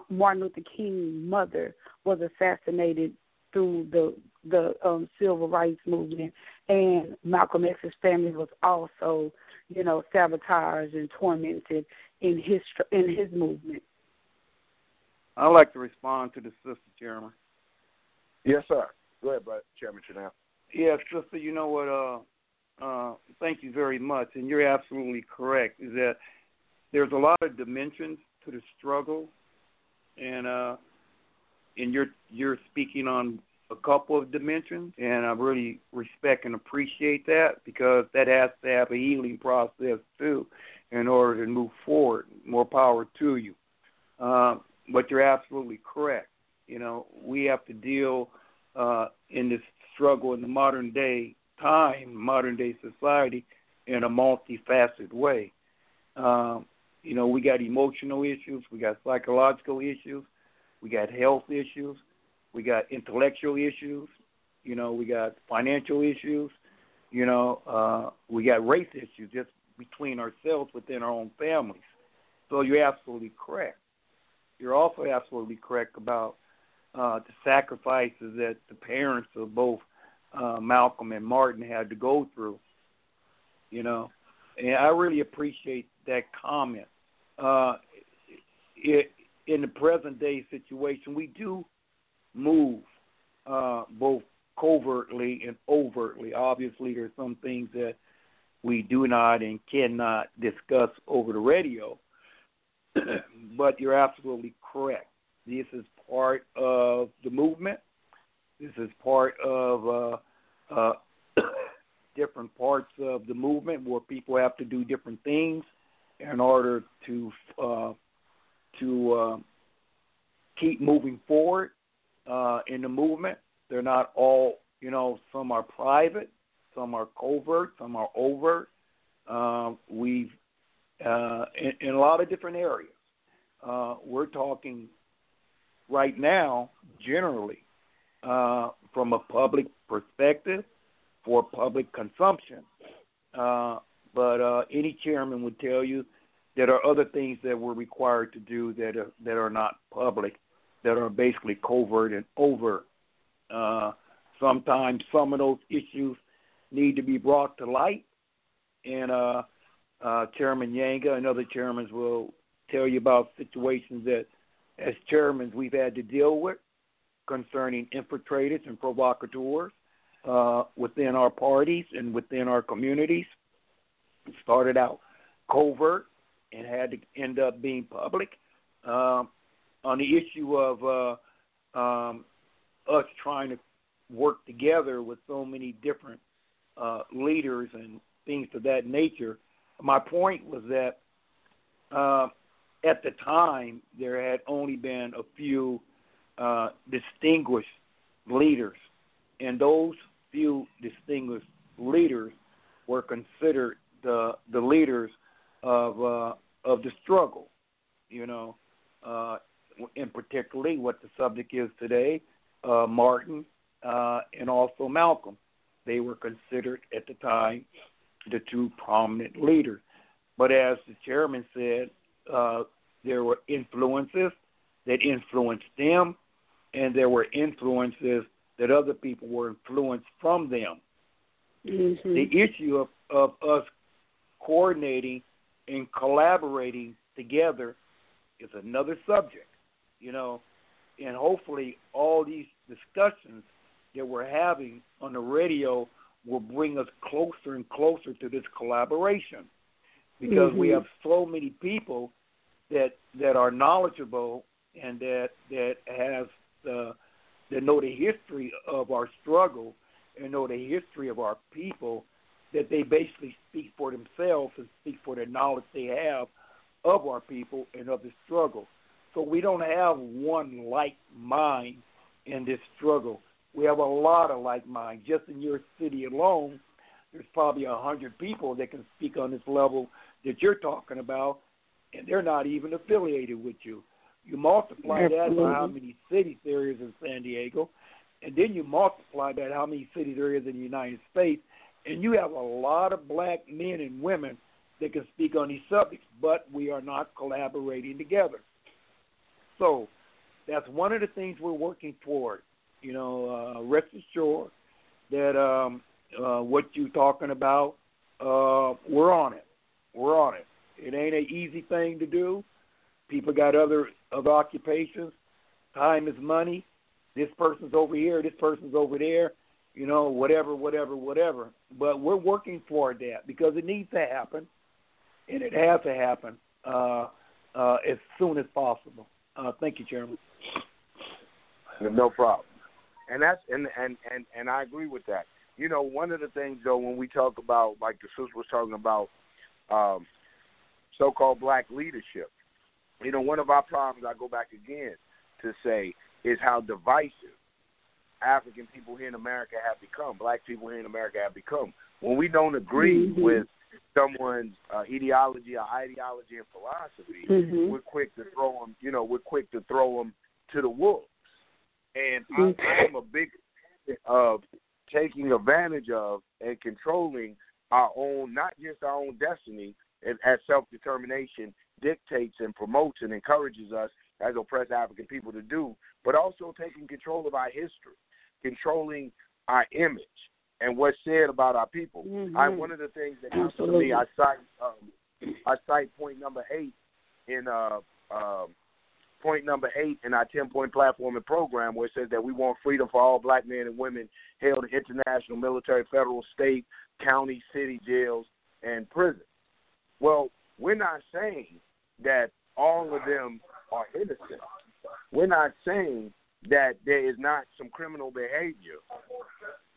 martin luther king's mother was assassinated through the the um civil rights movement and Malcolm X's family was also, you know, sabotaged and tormented in his in his movement. I'd like to respond to the sister, Chairman. Yes, sir. Go ahead, brother. Chairman Chanel. Yeah, sister, you know what? Uh, uh, thank you very much, and you're absolutely correct. Is that there's a lot of dimensions to the struggle, and uh, and you're you're speaking on a couple of dimensions, and I really respect and appreciate that because that has to have a healing process too, in order to move forward. More power to you. Uh, but you're absolutely correct. You know, we have to deal uh, in this struggle in the modern day time, modern day society, in a multifaceted way. Um, you know, we got emotional issues, we got psychological issues, we got health issues, we got intellectual issues, you know, we got financial issues, you know, uh, we got race issues just between ourselves within our own families. So you're absolutely correct. You're also absolutely correct about uh, the sacrifices that the parents of both uh, Malcolm and Martin had to go through. You know, and I really appreciate that comment. Uh, it, in the present day situation, we do move uh, both covertly and overtly. Obviously, there's some things that we do not and cannot discuss over the radio, [coughs] but you're absolutely correct. This is part of the movement. This is part of uh, uh, [coughs] different parts of the movement where people have to do different things in order to uh, to uh, keep moving forward uh, in the movement. They're not all, you know, some are private, some are covert, some are overt. Uh, we've uh, in, in a lot of different areas. Uh, we're talking right now, generally, uh, from a public perspective for public consumption. Uh, but uh, any chairman would tell you there are other things that we're required to do that are, that are not public, that are basically covert and overt. Uh, sometimes some of those issues need to be brought to light, and uh, Chairman Yanga and other chairmen will tell you about situations that, as chairmen, we've had to deal with concerning infiltrators and provocateurs uh, within our parties and within our communities. It started out covert and had to end up being public. Um, on the issue of uh, um, us trying to work together with so many different uh, leaders and things of that nature, my point was that uh, at the time there had only been a few uh, distinguished leaders, and those few distinguished leaders were considered the the leaders of uh, of the struggle. You know, uh, and particularly what the subject is today, uh, Martin uh, and also Malcolm. They were considered at the time the two prominent leaders. But as the chairman said, uh, there were influences that influenced them, and there were influences that other people were influenced from them. Mm-hmm. The issue of, of us coordinating and collaborating together is another subject, you know, and hopefully all these discussions that we're having on the radio will bring us closer and closer to this collaboration because mm-hmm. we have so many people that that are knowledgeable and that that has the that know the history of our struggle and know the history of our people, that they basically speak for themselves and speak for the knowledge they have of our people and of the struggle. So we don't have one like mind in this struggle. We have a lot of like minds. Just in your city alone, there's probably a hundred people that can speak on this level that you're talking about, and they're not even affiliated with you. You multiply Absolutely. that by how many cities there is in San Diego, and then you multiply that how many cities there is in the United States, and you have a lot of black men and women that can speak on these subjects, but we are not collaborating together. So that's one of the things we're working toward. You know, uh, rest assured that um, uh, what you're talking about, uh, we're on it. We're on it. It ain't an easy thing to do. People got other occupations. Time is money. This person's over here. This person's over there. You know, whatever, whatever, whatever. But we're working toward that because it needs to happen, and it has to happen uh, uh, as soon as possible. Uh, thank you, Chairman. No problem. And that's and and and and I agree with that. You know, one of the things though when we talk about like the sister was talking about um, so-called black leadership, you know, one of our problems I go back again to say is how divisive African people here in America have become, black people here in America have become. When we don't agree Mhm. with someone's uh, ideology or ideology and philosophy, Mhm. we're quick to throw them. You know, we're quick to throw them to the wolves. And I. I'm a big fan of taking advantage of and controlling our own, not just our own destiny, and as self determination dictates and promotes and encourages us as oppressed African people to do, but also taking control of our history, controlling our image, and what's said about our people. Mm-hmm. I one of the things that comes to me, I cite um, I cite point number eight in uh, uh, point number eight in our ten point platform and program, where it says that we want freedom for all black men and women held in international, military, federal, state, county, city jails, and prisons. Well, we're not saying that all of them are innocent. We're not saying that there is not some criminal behavior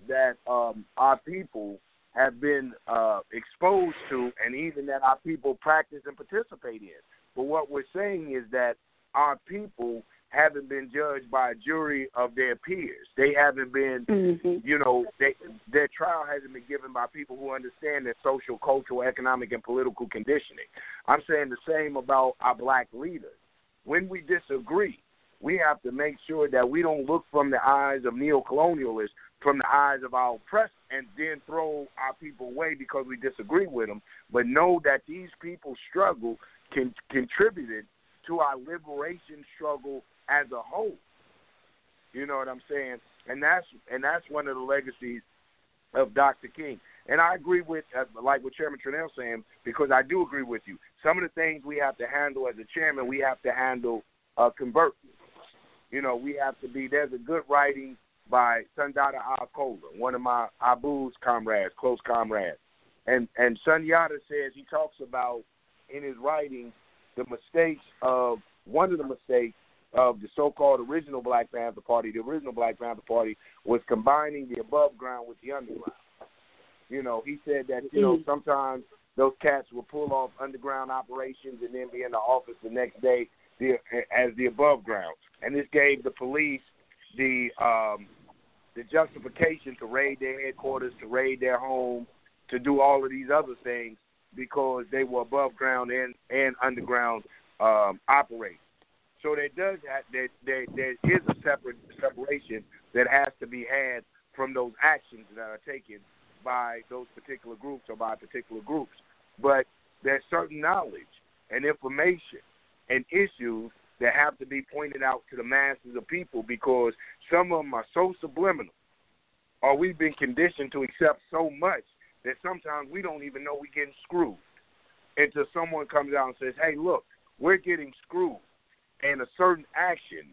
that um, our people have been uh, exposed to, and even that our people practice and participate in. But what we're saying is that our people haven't been judged by a jury of their peers. They haven't been, mm-hmm. you know, they, their trial hasn't been given by people who understand their social, cultural, economic, and political conditioning. I'm saying the same about our black leaders. When we disagree, we have to make sure that we don't look from the eyes of neocolonialists, from the eyes of our oppressed, and then throw our people away because we disagree with them. But know that these people's struggle can contributed to our liberation struggle as a whole. You know what I'm saying? And that's and that's one of the legacies of Dr. King. And I agree with, uh, like what Chairman Tranel saying, because I do agree with you. Some of the things we have to handle as a chairman, we have to handle uh, covertly. You know, we have to be. There's a good writing by Sundiata Acoli one of my Abu's comrades, close comrades, and and Sundiata says he talks about in his writing the mistakes of one of the mistakes of the so-called original Black Panther Party. The original Black Panther Party was combining the above ground with the underground. You know, he said that you know sometimes those cats will pull off underground operations and then be in the office the next day the, as the above ground, and this gave the police the um, the justification to raid their headquarters, to raid their home, to do all of these other things because they were above ground and and underground um, operating. So there does have, there, there there is a separate separation that has to be had from those actions that are taken by those particular groups or by particular groups. But there's certain knowledge and information and issues that have to be pointed out to the masses of people because some of them are so subliminal or we've been conditioned to accept so much that sometimes we don't even know we're getting screwed until someone comes out and says, hey, look, we're getting screwed. And a certain action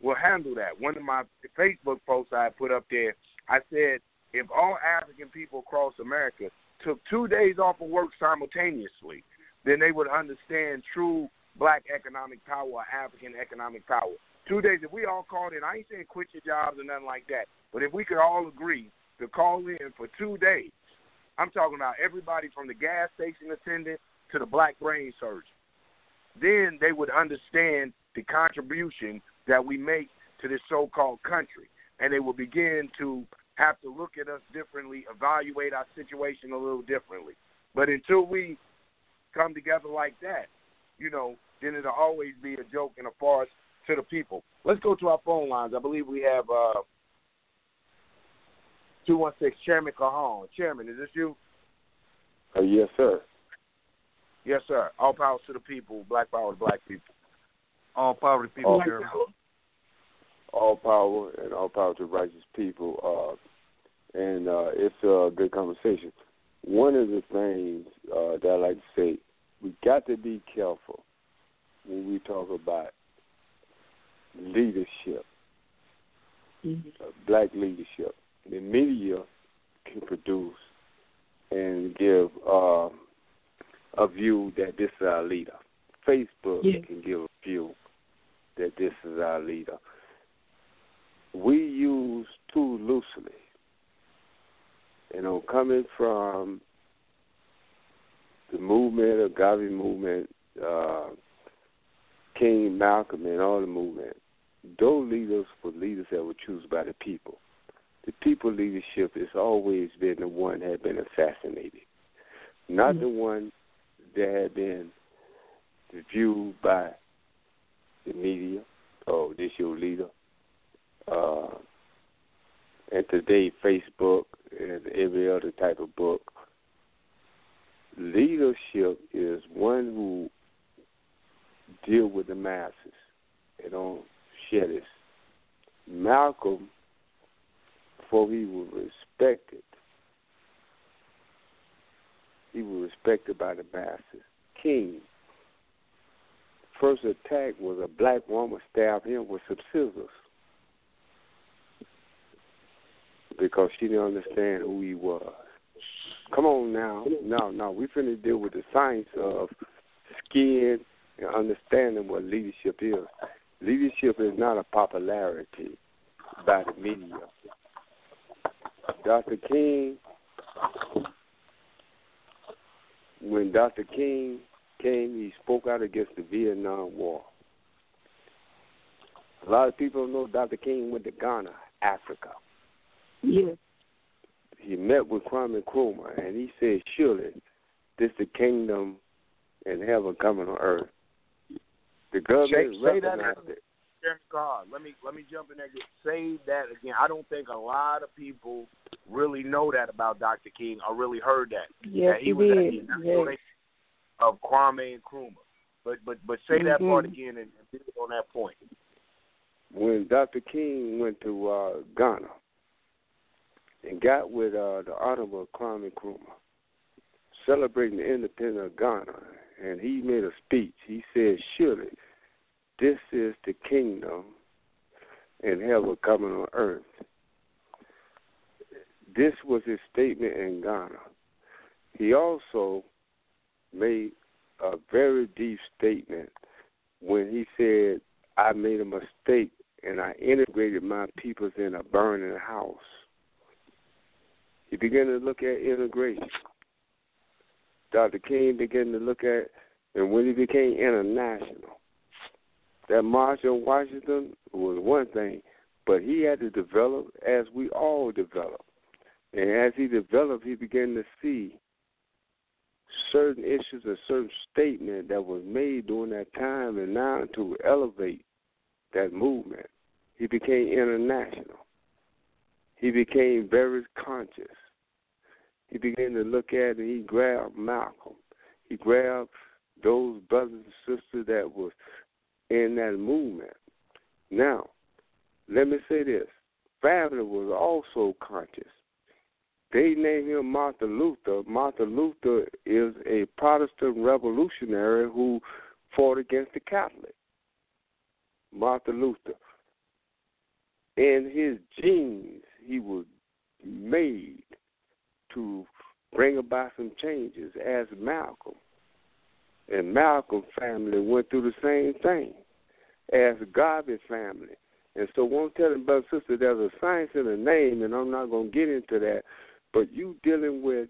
will handle that. One of my Facebook posts I put up there, I said, if all African people across America took two days off of work simultaneously, then they would understand true black economic power African economic power. Two days, if we all called in, I ain't saying quit your jobs or nothing like that, but if we could all agree to call in for two days I'm talking about everybody from the gas station attendant to the black brain surgeon. Then they would understand the contribution that we make to this so called country. And they will begin to have to look at us differently, evaluate our situation a little differently. But until we come together like that, you know, then it'll always be a joke and a farce to the people. Let's go to our phone lines. I believe we have uh, 216, Chairman Cajon. Chairman, is this you? Uh, yes, sir. Yes, sir. All power to the people. Black power to black people. All power to people, all, Chairman. All power and all power to righteous people. Uh, and uh, it's a good conversation. One of the things uh, that I like to say, we got to be careful when we talk about leadership, mm-hmm. uh, black leadership the media can produce and give uh, a view that this is our leader. Facebook yeah. can give a view that this is our leader. We use too loosely. You know, coming from the movement, the Garvey movement, uh, King Malcolm, and all the movement, those leaders were leaders that were chosen by the people the people leadership has always been the one that had been assassinated, not mm-hmm. the one that had been viewed by the media. Oh, this your leader. Uh, and today, Facebook and every other type of book. Leadership is one who deal with the masses, and don't share this. Malcolm, before he was respected, he was respected by the masses. King, first attack was a black woman stabbed him with some scissors because she didn't understand who he was. Come on now, no, no, we finna deal with the science of skin and understanding what leadership is. Leadership is not a popularity by the media. Dr. King, when Dr. King came, he spoke out against the Vietnam War. A lot of people know Dr. King went to Ghana, Africa. Yes. He met with Kwame Nkrumah, and he said, surely this the kingdom and heaven coming on earth. The government say, say that recognized it. Chairman God, let me let me jump in there. and Say that again. I don't think a lot of people really know that about Dr. King or really heard that. Yes, that he he was did. actually an Yes. of Kwame and Nkrumah. But but but say that part Mhm. again and, and build on that point. when Dr. King went to uh, Ghana and got with uh, the Honorable Kwame Nkrumah, celebrating the independence of Ghana, and he made a speech. He said, "Surely, this is the kingdom and heaven coming on earth." This was his statement in Ghana. He also made a very deep statement when he said, I made a mistake and I integrated my peoples in a burning house. He began to look at integration. Dr. King began to look at, and when he became international, that march on Washington was one thing, but he had to develop as we all develop. And as he developed, he began to see certain issues and certain statement that was made during that time and now to elevate that movement. He became international. He became very conscious. He began to look at and he grabbed Malcolm. He grabbed those brothers and sisters that was in that movement. Now, let me say this. Family was also conscious. They named him Martin Luther. Martin Luther is a Protestant revolutionary who fought against the Catholic. Martin Luther. In his genes, he was made to bring about some changes as Malcolm. And Malcolm family went through the same thing as Garvey family. And so one telling brother and sister there's a science in the name and I'm not gonna get into that, but you dealing with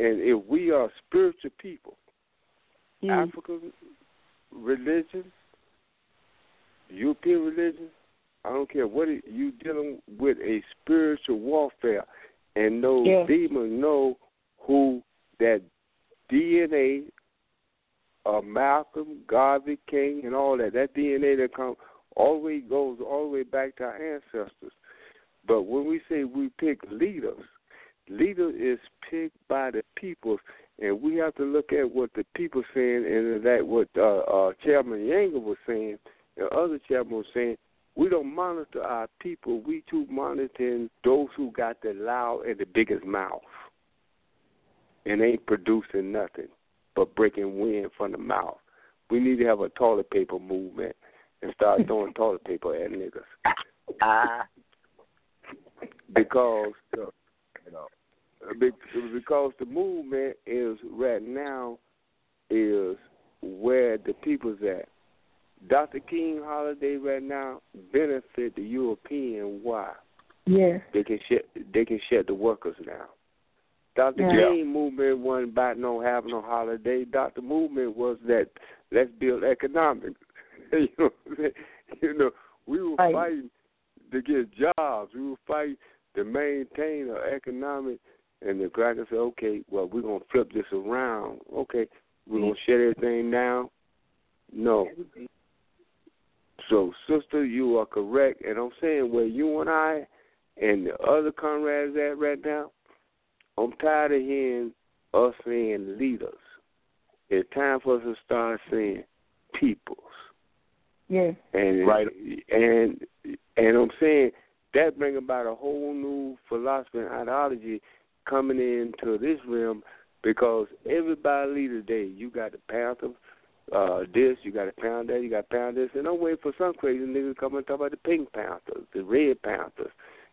and if we are spiritual people, Mm. African religion, European religion, I don't care what it, you dealing with a spiritual warfare, and those Yeah. demons know who that DNA of Malcolm, Garvey, King, and all that. That DNA that comes the way goes all the way back to our ancestors. But when we say we pick leaders, leader is picked by the people, and we have to look at what the people saying, and that what uh, uh, Chairman Yanga was saying, and other chairman was saying. We don't monitor our people. We too monitoring those who got the loud and the biggest mouth, and ain't producing nothing but breaking wind from the mouth. We need to have a toilet paper movement and start [laughs] throwing toilet paper at niggas Ah, because [laughs] you know. Be- because the movement is right now is where the people's at. Dr. King holiday right now benefit the European. Why? Yes. They can shut they can shut the workers down. Dr. Yeah. King movement wasn't about no having no holiday. Dr. Movement was that let's build economics. [laughs] you know, what I'm saying? you know, we were Right. fighting to get jobs. We were fighting to maintain our economic. And the cracker said, "Okay, well, we're gonna flip this around. Okay, we're gonna shut everything down." No. So, sister, you are correct, and I'm saying where you and I and the other comrades at right now, I'm tired of hearing us saying leaders. It's time for us to start saying peoples. Yeah. And Right. and and I'm saying that bring about a whole new philosophy and ideology coming into this realm because everybody leader today, you got the Panther, uh, this, you got a pound that, you got pound this, and I'm waiting for some crazy niggas to come and talk about the Pink Panthers, the Red Panthers,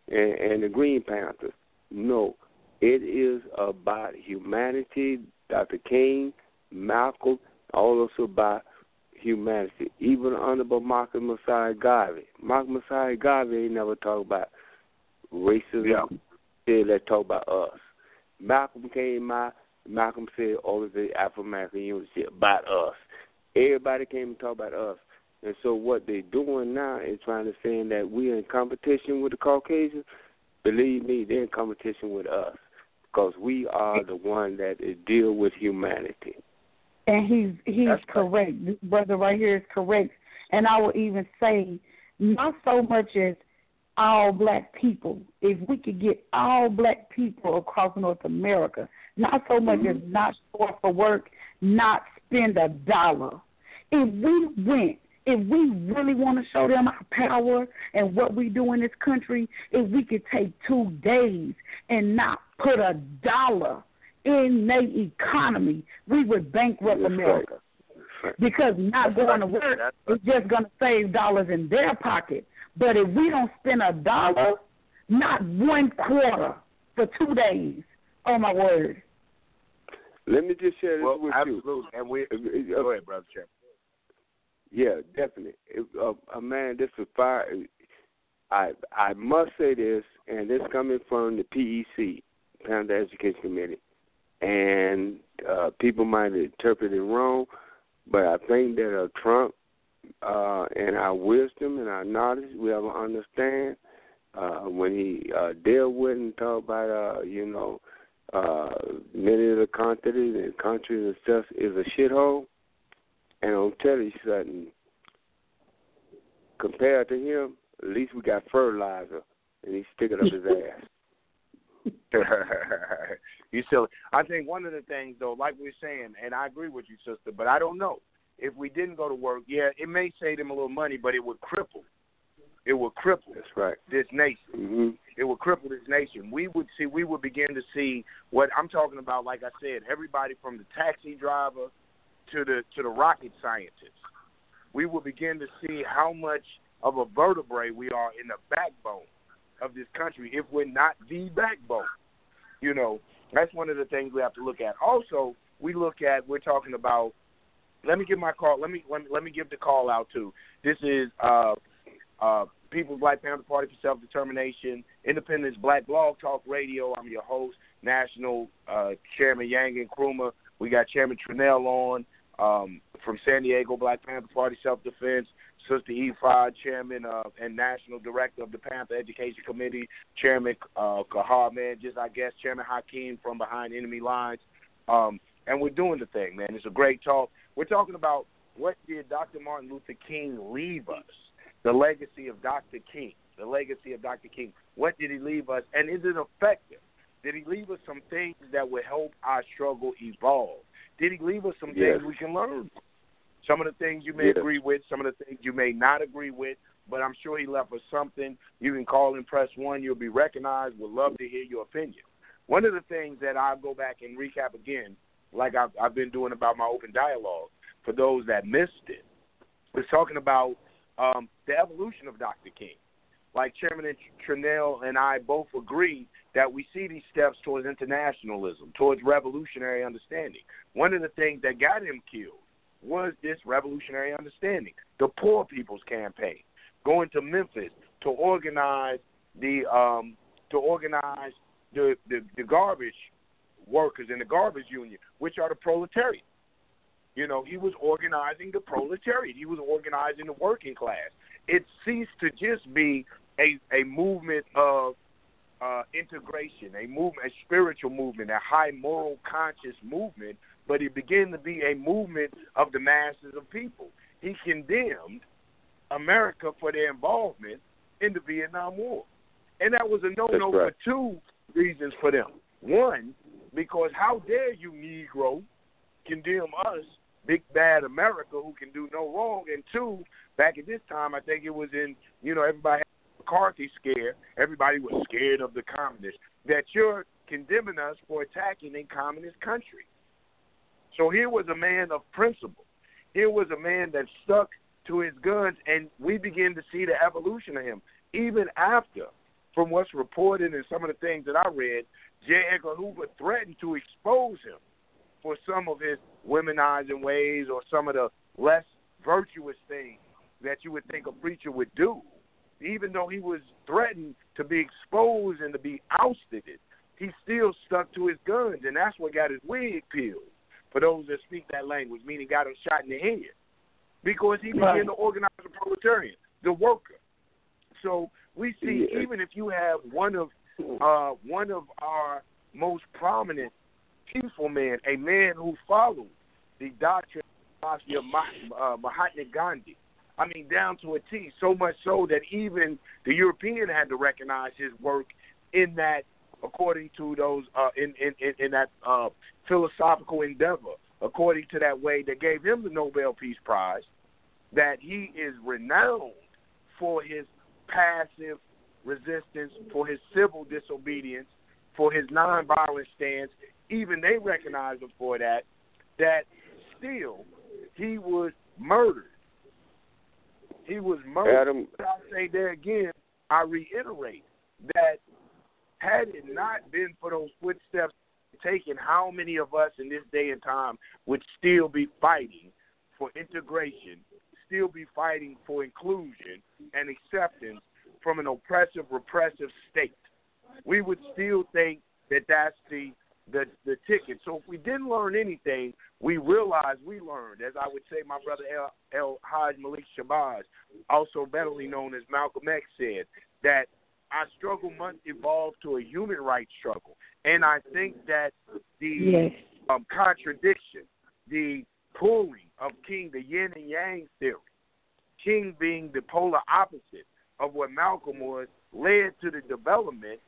and, and the Green Panthers. No, it is about humanity. Dr. King, Malcolm, all also about humanity. Even Honorable Malcolm Mosiah Garvey. Malcolm Mosiah Garvey ain't never talk about racism. Yeah. Said let's talk about us. Malcolm came out. Malcolm said all of the Afro American unity about us. Everybody came and talk about us. And so what they're doing now is trying to say that we're in competition with the Caucasians. Believe me, they're in competition with us because we are the one that deal with humanity. And he's he's That's correct. This brother right here is correct. And I will even say, not so much as all black people. If we could get all black people across North America, not so much as mm-hmm. not show up for work, not spend a dollar. If we went, if we really want to show them our power and what we do in this country, if we could take two days and not put a dollar in their economy, we would bankrupt That's America. right. Because not going to work is just going to save dollars in their pocket. But if we don't spend a dollar, not one quarter for two days, oh my word. Let me just share this Well, with absolutely. And we you. go ahead, brother Chairman. Yeah, definitely. It, uh, uh, man, this is fire. I I must say this, and this coming from the PEC, Panther Education Committee, and uh, people might interpret it wrong, but I think that uh, Trump, uh, and our wisdom and our knowledge, we have to understand uh, when he uh, dealt with and talk about, uh, you know, uh, many of the countries and countries and stuff is a shithole. And I'm telling you something. Compared to him, at least we got fertilizer, and he's sticking up his [laughs] ass. [laughs] you silly. I think one of the things though, like we are saying, and I agree with you, sister, but I don't know. If we didn't go to work, yeah, it may save them a little money, but it would cripple. It would cripple That's right. this nation. hmm It would cripple this nation. We would see. We would begin to see what I'm talking about. Like I said, everybody from the taxi driver to the to the rocket scientist. We will begin to see how much of a vertebrae we are in the backbone of this country if we're not the backbone. You know, that's one of the things we have to look at. Also, we look at we're talking about. Let me give my call. Let me let me, let me give the call out too. This is uh, uh, People's Black Panther Party for Self Determination, Independence Black Blog Talk Radio. I'm your host, National uh, Chairman Yanga Nkrumah. We got Chairman Trinell on um, from San Diego Black Panther Party Self Defense. Sister Ephod, Chairman uh, and National Director of the Panther Education Committee, Chairman uh, Kahar, man, just I guess Chairman Hakeem from Behind Enemy Lines. Um, and we're doing the thing, man. It's a great talk. We're talking about what did Dr. Martin Luther King leave us? The legacy of Dr. King. The legacy of Dr. King. What did he leave us? And is it effective? Did he leave us some things that would help our struggle evolve? Did he leave us some Yes. things we can learn? from? Some of the things you may Yes. agree with, some of the things you may not agree with, but I'm sure he left us something. You can call and press one. You'll be recognized. We'd love to hear your opinion. One of the things that I'll go back and recap again, like I've, I've been doing about my open dialogue, for those that missed it, was talking about um, the evolution of Dr. King. Like Chairman Trinell and I both agree that we see these steps towards internationalism, towards revolutionary understanding. One of the things that got him killed was this revolutionary understanding, the Poor People's Campaign, going to Memphis to organize the um, to organize the, the the garbage workers in the garbage union, which are the proletariat. You know, he was organizing the proletariat. He was organizing the working class. It ceased to just be a a movement of uh, integration, a movement, a spiritual movement, a high moral conscious movement, but it began to be a movement of the masses of people. He condemned America for their involvement in the Vietnam War. And that was a no no right. for two reasons for them. One, because how dare you, Negro, condemn us big bad America who can do no wrong, and two, back at this time, I think it was in you know everybody had the McCarthy scare, everybody was scared of the communists. That you're condemning us for attacking a communist country. So here was a man of principle. Here was a man that stuck to his guns, and we begin to see the evolution of him. Even after, from what's reported and some of the things that I read, J. Edgar Hoover threatened to expose him for some of his womanizing ways or some of the less virtuous things that you would think a preacher would do. Even though he was threatened to be exposed and to be ousted, he still stuck to his guns, and that's what got his wig peeled. For those that speak that language, meaning got him shot in the head, because he began right. to organize the proletariat, the worker. So we see, yeah. even if you have one of uh, one of our most prominent peaceful men, a man who followed the doctrine of uh, Mahatma Gandhi. I mean, down to a T. So much so that even the European had to recognize his work in that, according to those uh, in, in in in that uh, philosophical endeavor, according to that way that gave him the Nobel Peace Prize, that he is renowned for his passive resistance, for his civil disobedience, for his nonviolent stance. Even they recognize him for that. That still he was murdered. He was murdered. Adam. I say there again, I reiterate that had it not been for those footsteps taken, how many of us in this day and time would still be fighting for integration, still be fighting for inclusion and acceptance from an oppressive, repressive state. We would still think that that's the the the ticket. So if we didn't learn anything, we realized we learned. As I would say, my brother El, El Haj Malik Shabazz, also betterly known as Malcolm X, said that our struggle must evolve to a human rights struggle. And I think that the yes. um, contradiction, the pulling of King, the yin and yang theory, King being the polar opposite of what Malcolm was, led to the development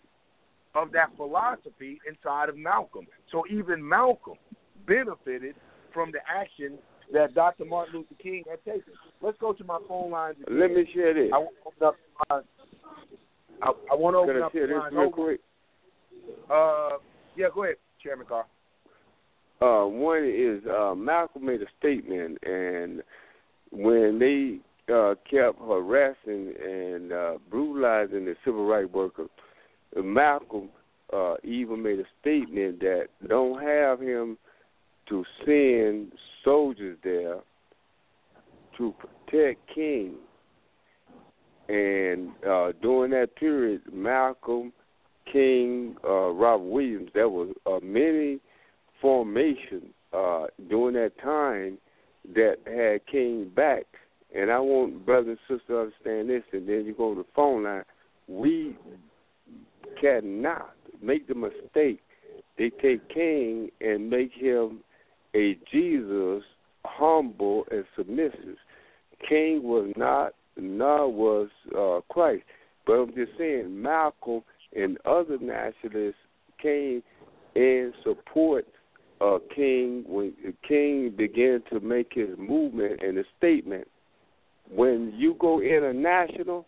of that philosophy inside of Malcolm. So even Malcolm benefited from the action that Dr. Martin Luther King had taken. Let's go to my phone lines. Let me share this. I want to open up my, I, I want to open up share this real quick. Uh, yeah, go ahead, Chairman Carr. Uh, one is uh, Malcolm made a statement, and when they uh, kept harassing and uh, brutalizing the civil rights workers, Malcolm uh, even made a statement that don't have him to send soldiers there to protect King. And uh, during that period, Malcolm, King, uh, Robert Williams, there was uh, many formations uh, during that time that had King back. And I want brothers and sisters to understand this, and then you go to the phone line. We cannot make the mistake they take King and make him a Jesus humble and submissive. King was not, nor was uh, Christ. But I'm just saying, Malcolm and other nationalists came in support of King when King began to make his movement and a statement. When you go international,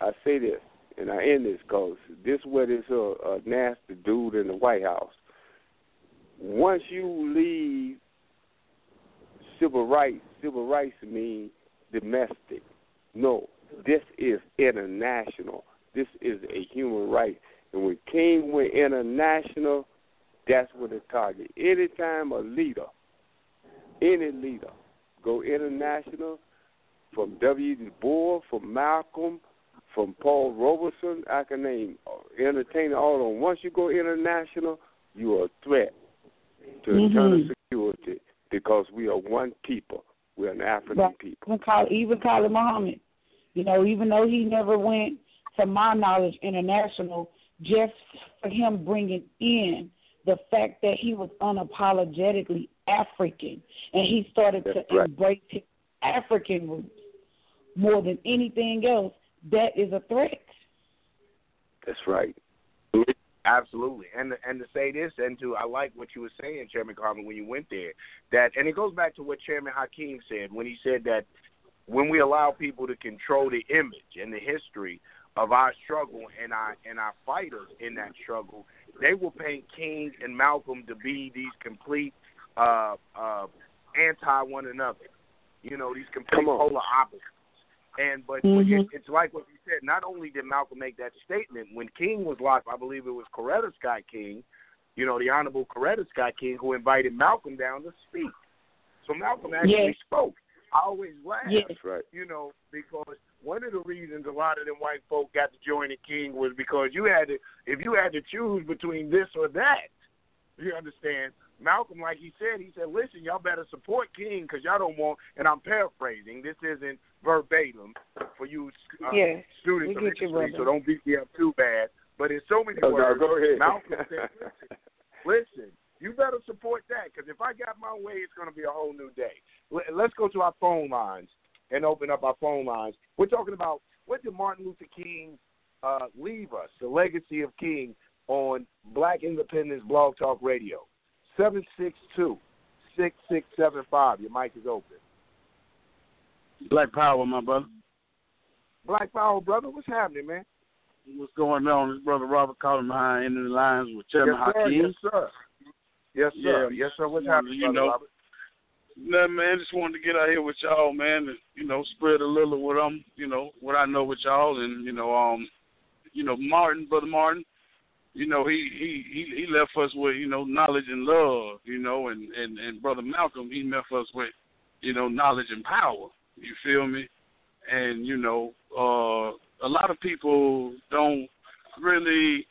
I say this, and I end this because this is where uh, uh, nasty dude in the White House. Once you leave civil rights, civil rights mean domestic. No, this is international. This is a human right. And when King went international, that's what the target. Anytime a leader, any leader, go international, from W. Du Bois, from Malcolm, from Paul Robeson, I can name uh, entertainer all of them. Once you go international, you are a threat to mm-hmm. internal security because we are one people. We're an African but people. Even call, even Khalid Muhammad, you know, even though he never went, to my knowledge, international, just for him bringing in the fact that he was unapologetically African and he started That's to right. embrace his African roots more than anything else, that is a threat. That's right. Absolutely, and and to say this, and to I like what you were saying, Chairman Carmen, when you went there. That and it goes back to what Chairman Hakeem said when he said that when we allow people to control the image and the history of our struggle and our and our fighters in that struggle, they will paint King and Malcolm to be these complete uh, uh, anti one another. You know, these complete polar opposites. And but mm-hmm. it's like what you said. Not only did Malcolm make that statement when King was lost, I believe it was Coretta Scott King, you know, the Honorable Coretta Scott King, who invited Malcolm down to speak. So Malcolm actually yes. spoke. I always laugh, yes. right. you know, because one of the reasons a lot of them white folk got to join the King was because you had to, if you had to choose between this or that, you understand. Malcolm, like he said, he said, "Listen, y'all better support King because y'all don't want." And I'm paraphrasing. This isn't verbatim for you uh, yeah, students of history, so don't beat me up too bad. But in so many oh, words, no, go ahead. Malcolm said, [laughs] listen, "Listen, you better support that because if I got my way, it's going to be a whole new day." Let's go to our phone lines and open up our phone lines. We're talking about what did Martin Luther King uh, leave us, the legacy of King, on Black Independence Blog Talk Radio. 762 6675. Your mic is open. Black Power, my brother. Black Power, brother. What's happening, man? What's going on? This brother Robert calling Behind Enemy Lines with Chairman yes. Hakeem. Yes, sir. Yes, sir. Yeah. Yes, sir. What's happening, you know, Robert? Nah, man, just wanted to get out here with y'all, man, and you know, spread a little of what I'm, you know, what I know with y'all, and you know, um, you know, Martin, brother Martin, you know, he he he, he left us with you know knowledge and love, you know, and and and brother Malcolm, he left us with, you know, knowledge and power. You feel me? And you know, uh, a lot of people don't really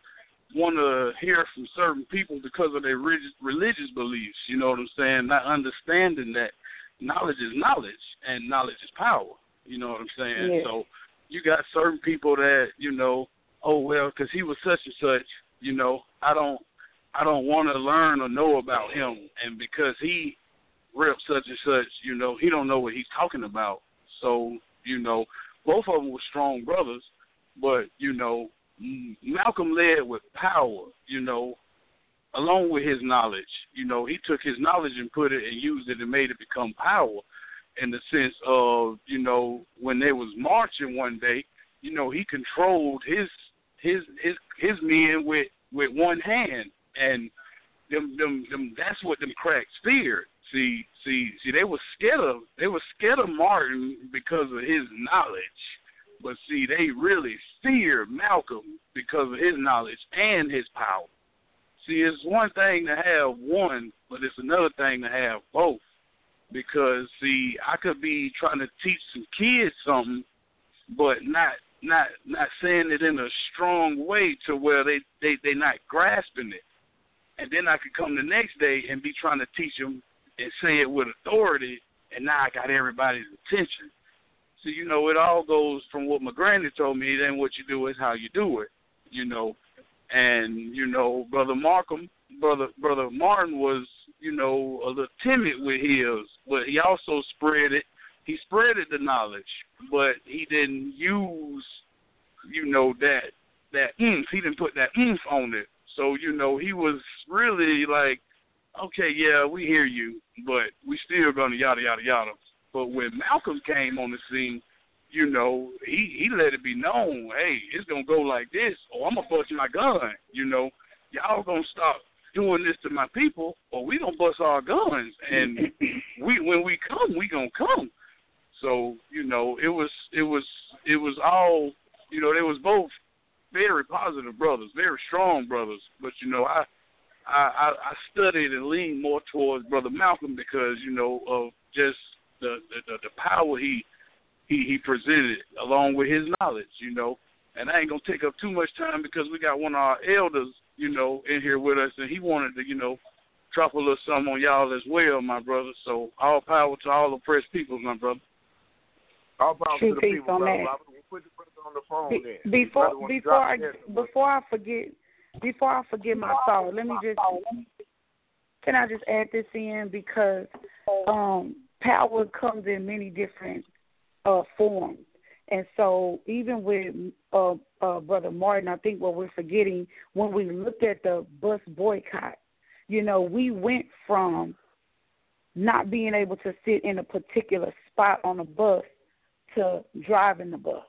want to hear from certain people because of their religious, religious beliefs. You know what I'm saying? Not understanding that knowledge is knowledge and knowledge is power. You know what I'm saying? Yeah. So you got certain people that you know, oh well, because he was such and such. You know, I don't, I don't want to learn or know about him, and because he repped such and such, you know, he don't know what he's talking about. So you know, both of them were strong brothers, but you know, Malcolm led with power, you know, along with his knowledge. You know, he took his knowledge and put it and used it and made it become power in the sense of, you know, when they was marching one day, you know, he controlled his his his his men with with one hand and them them them that's what them cracks feared. See see see they were scared of they were scared of Martin because of his knowledge but see, they really fear Malcolm because of his knowledge and his power. See, it's one thing to have one, but it's another thing to have both. Because see, I could be trying to teach some kids something, but not not not saying it in a strong way to where they they they not grasping it. And then I could come the next day and be trying to teach them and say it with authority, and now I got everybody's attention. So you know, it all goes from what my granny told me. Then what you do is how you do it. You know, and you know, brother Markham, brother brother Martin was you know a little timid with his, but he also spread it. He spread it the knowledge, but he didn't use you know that that oomph. He didn't put that oomph on it. So you know, he was really like, okay, yeah, we hear you, but we still gonna yada yada yada. But when Malcolm came on the scene, you know, he he let it be known, hey, it's gonna go like this, or I'm gonna bust my gun. You know, y'all gonna stop doing this to my people, or we gonna bust our guns, and [laughs] we when we come, we gonna come. So you know, it was it was it was all you know, they was both very positive brothers, very strong brothers. But you know, I I I studied and leaned more towards brother Malcolm because you know of just the the, the power he he he presented along with his knowledge, you know. And I ain't gonna take up too much time because we got one of our elders, you know, in here with us, and he wanted to, you know, drop a little something on y'all as well, my brother. So all power to all oppressed people, my brother. All power True to the peace people, on brother that. Robert. We'll put the brother on the phone Be- then. before before I before I forget before I forget my thought, let me just can I just add this in because um power comes in many different uh forms. And so even with uh uh, Brother Martin, I think what we're forgetting when we looked at the bus boycott, you know, we went from not being able to sit in a particular spot on a bus to driving the bus.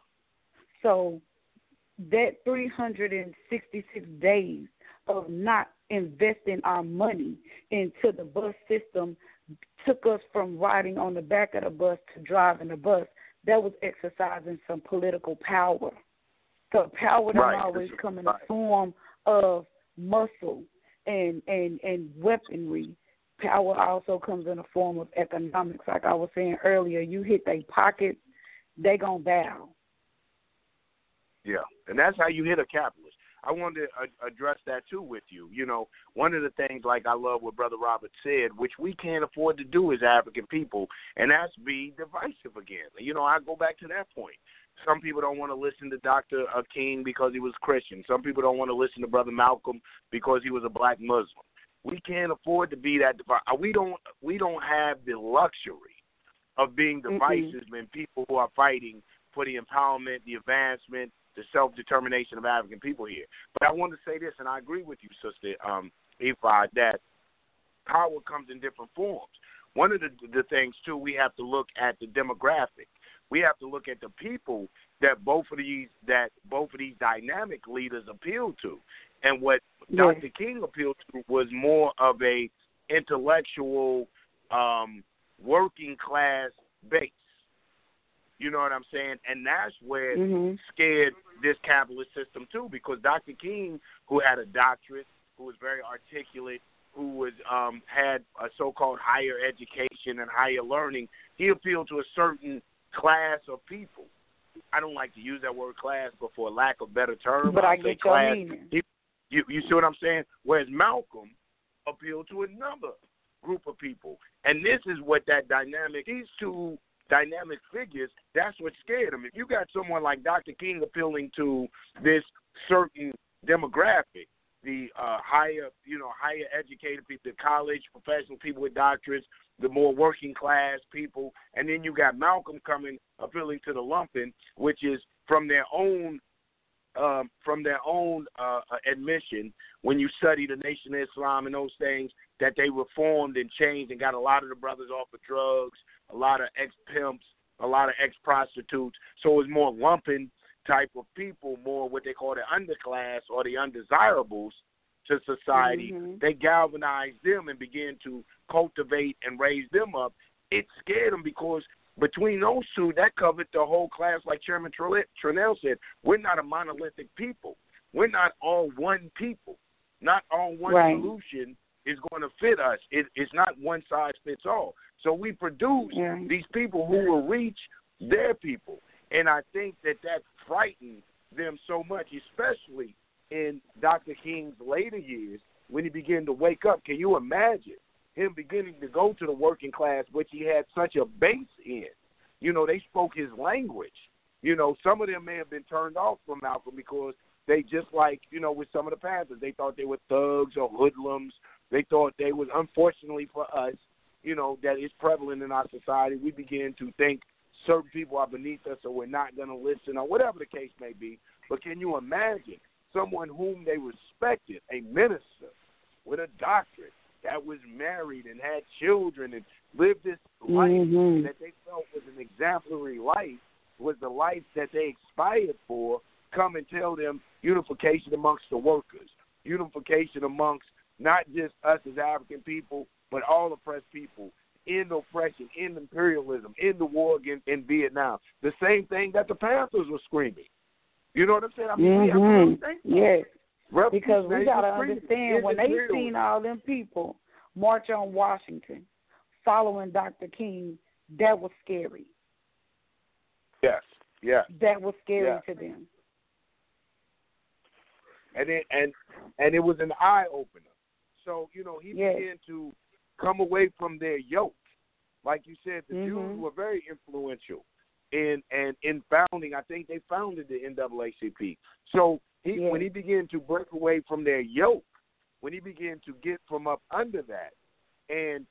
So that 366 days of not investing our money into the bus system took us from riding on the back of the bus to driving the bus. That was exercising some political power. So power doesn't Right. always come in the form of muscle and and and weaponry. Power also comes in the form of economics. Like I was saying earlier, you hit their pockets, they gonna bow. Yeah, and that's how you hit a capitalist. I wanted to uh, address that too with you. You know, one of the things like I love what Brother Robert said, which we can't afford to do as African people, and that's be divisive again. You know, I go back to that point. Some people don't want to listen to Dr. uh, King because he was Christian. Some people don't want to listen to Brother Malcolm because he was a black Muslim. We can't afford to be that divided. We don't. We don't have the luxury of being divisive when people who are fighting for the empowerment, the advancement, the self determination of African people here. But I want to say this, and I agree with you, Sister um, Ifa, that power comes in different forms. One of the, the things too, we have to look at the demographic. We have to look at the people that both of these that both of these dynamic leaders appeal to, and what Yes. Dr. King appealed to was more of a intellectual, um, working class base. You know what I'm saying? And that's where hmm scared this capitalist system too, because Dr. King, who had a doctorate, who was very articulate, who was um, had a so-called higher education and higher learning, he appealed to a certain class of people. I don't like to use that word class, but for lack of better term, But I say get class. He, you, you see what I'm saying? Whereas Malcolm appealed to another group of people, and this is what that dynamic. These two dynamic figures. That's what scared them. If you got someone like Dr. King appealing to this certain demographic, the uh, higher, you know, higher educated people, the college professional people with doctorates, the more working class people, and then you got Malcolm coming appealing to the lumpen, which is from their own um, from their own uh, admission, when you study the Nation of Islam and those things, that they reformed and changed and got a lot of the brothers off of drugs, a lot of ex pimps, a lot of ex prostitutes. So it was more lumpen type of people, more what they call the underclass or the undesirables to society. Mhm. They galvanized them and began to cultivate and raise them up. It scared them because between those two, that covered the whole class. Like Chairman Trinell said, we're not a monolithic people. We're not all one people. Not all one Right. solution is going to fit us. It, it's not one size fits all. So we produce Yeah. these people who will reach their people, and I think that that frightened them so much, especially in Dr. King's later years when he began to wake up. Can you imagine him beginning to go to the working class, which he had such a base in? You know, they spoke his language. You know, some of them may have been turned off from Malcolm because they just like, you know, with some of the Panthers, they thought they were thugs or hoodlums. They thought they was, unfortunately for us, you know, that is prevalent in our society. We begin to think certain people are beneath us or we're not going to listen or whatever the case may be. But can you imagine someone whom they respected, a minister with a doctorate that was married and had children and lived this life Mhm. that they felt was an exemplary life, was the life that they expired for, come and tell them unification amongst the workers, unification amongst not just us as African people, but all oppressed people in oppression, in imperialism, in the war against in Vietnam. The same thing that the Panthers were screaming. You know what I'm saying? I mean, to Mhm. understand that. Yes. Revolutionaries Because we gotta understand when they seen all them people march on Washington, following Dr. King, that was scary. Yes, yes. That was scary Yeah. to them. and it and and it was an eye opener. So you know he Yes. began to come away from their yoke. Like you said, the Jews Mhm. were very influential in and in founding. I think they founded the NAACP. So he Yes. when he began to break away from their yoke, when he began to get from up under that, and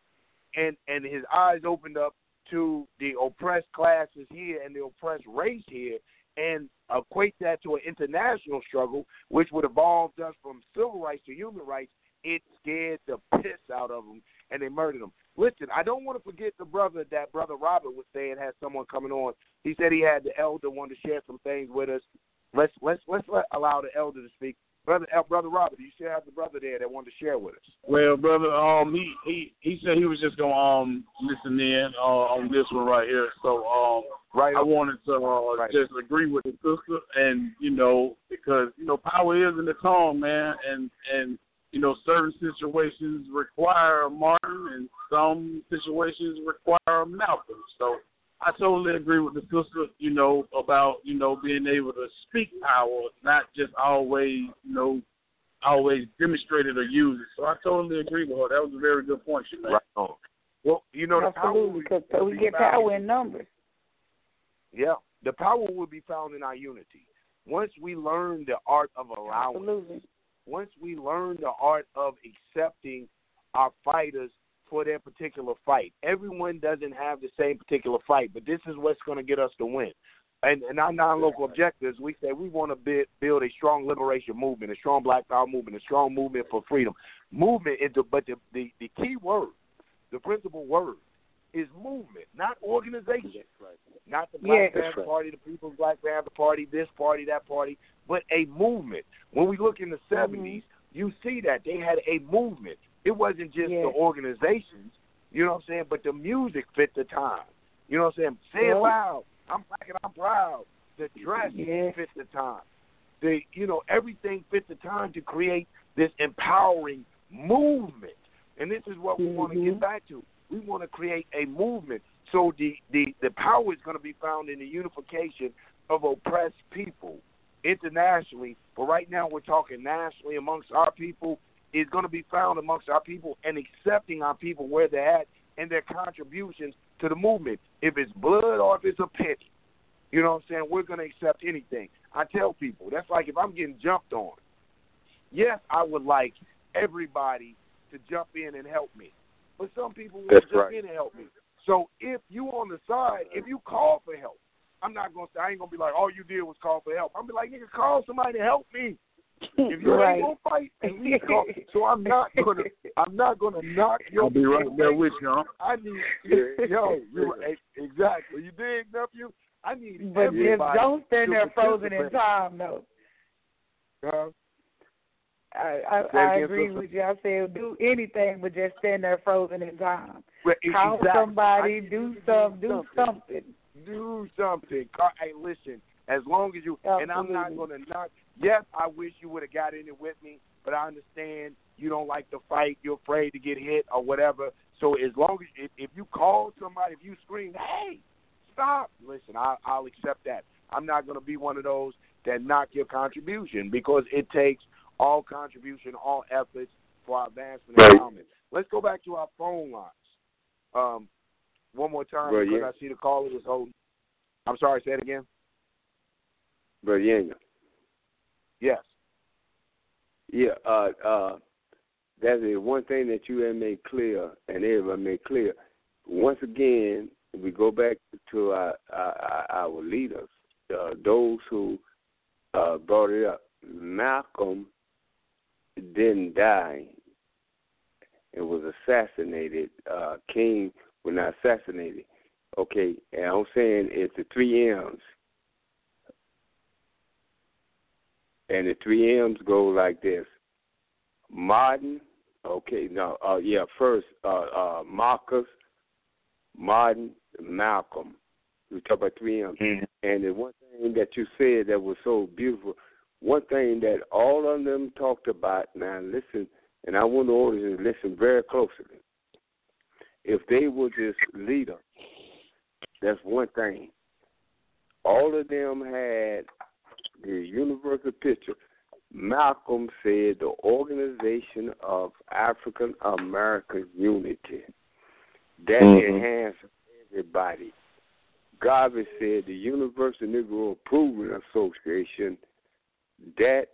and and his eyes opened up to the oppressed classes here and the oppressed race here, and equate that to an international struggle, which would evolve us from civil rights to human rights, it scared the piss out of them and they murdered him. Listen, I don't want to forget the brother that brother Robert was saying had someone coming on. He said he had the elder want to share some things with us. Let's let's let's let, allow the elder to speak. Brother El, brother Robert, you still have the brother there that wanted to share with us. Well, brother, um, he he he said he was just gonna um listen in uh, on this one right here. So um, right, I wanted to uh, right. just agree with the sister, and you know because you know power is in the tongue, man, and and you know certain situations require a Martin, and some situations require a Malcolm. So I totally agree with the sister, you know, about, you know, being able to speak power, not just always, you know, always demonstrate it or use it. So I totally agree with her. That was a very good point she made. Right on. Well, you know, the Absolutely, power because we get power in numbers. Yeah, the power will be found in our unity. Once we learn the art of allowing, Absolutely. Once we learn the art of accepting our fighters for their particular fight. Everyone doesn't have the same particular fight, but this is what's going to get us to win. And, and our non-local objectives, we say we want to build, build a strong liberation movement, a strong Black Power movement, a strong movement for freedom. Movement is the, but the, the the key word, the principal word, is movement, not organization. Right. Not the Black Yeah. Panther Party, the People's Black Panther Party, this party, that party, but a movement. When we look in the mm-hmm. 70s, you see that they had a movement. It wasn't just Yeah. the organizations, you know what I'm saying, but the music fit the time. You know what I'm saying? Say it loud. I'm black and I'm proud. The dress fit the time. The you know everything fit the time to create this empowering movement. And this is what we want to get mm-hmm. back to. We want to create a movement. So the the the power is going to be found in the unification of oppressed people internationally. But right now we're talking nationally amongst our people. Is going to be found amongst our people and accepting our people where they're at and their contributions to the movement. If it's blood or if it's a penny, you know what I'm saying. We're going to accept anything. I tell people that's like if I'm getting jumped on. Yes, I would like everybody to jump in and help me, but some people won't That's jump right. in and help me. So if you on the side, if you call for help, I'm not gonna say I ain't gonna be like all you did was call for help. I'm be like nigga, call somebody to help me. [laughs] If you right. ain't gonna fight, at least call. So I'm not gonna I'm not gonna knock your I'll be right there with you, huh? I need [laughs] [laughs] yo, you exactly. You dig, nephew? I need But just don't stand there frozen in time, though. Huh? I, I, I agree with you. I said do anything but just stand there frozen in time. Well, Call exactly. Somebody, do you to something, do something. something. Do something. Ca- Hey, listen. As long as you and I'm not going to knock. Yes, I wish you would have got in it with me, but I understand you don't like to fight. You're afraid to get hit or whatever. So as long as if, if you call somebody, if you scream, "Hey, stop!" Listen, I, I'll accept that. I'm not going to be one of those that knock your contribution because it takes all contribution, all efforts for our advancement and Right. empowerment. Let's go back to our phone lines. Um, one more time because yeah. I see the caller was holding. I'm sorry. Say it again. Brother Yanga. Yes. Yeah, uh, uh, that is the one thing that you have made clear, and everybody made clear. Once again, we go back to our our, our leaders, uh, those who uh, brought it up. Malcolm didn't die it was assassinated. Uh, King was not assassinated. Okay, and I'm saying it's the three M's. And the three M's go like this. Martin, okay, no, uh, yeah, first, uh, uh, Marcus, Martin, Malcolm. We talk about three M's. And the one thing that you said that was so beautiful, one thing that all of them talked about, now listen, and I want the audience to listen very closely. If they were just leader, that's one thing. All of them had the universal picture. Malcolm said the Organization of African American Unity. That Mhm. enhanced everybody. Garvey said the Universal Negro Improvement Association. That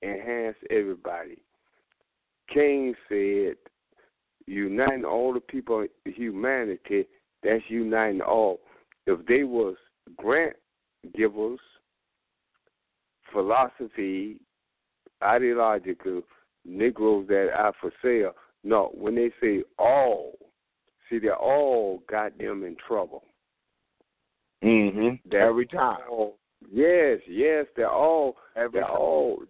enhanced everybody. King said uniting all the people of humanity, that's uniting all. If they was grant givers philosophy, ideological Negroes that are for sale. No, when they say all, see, they all got them in trouble. Mm-hmm. Every time. All, yes, yes, they're all. Every they're time. all.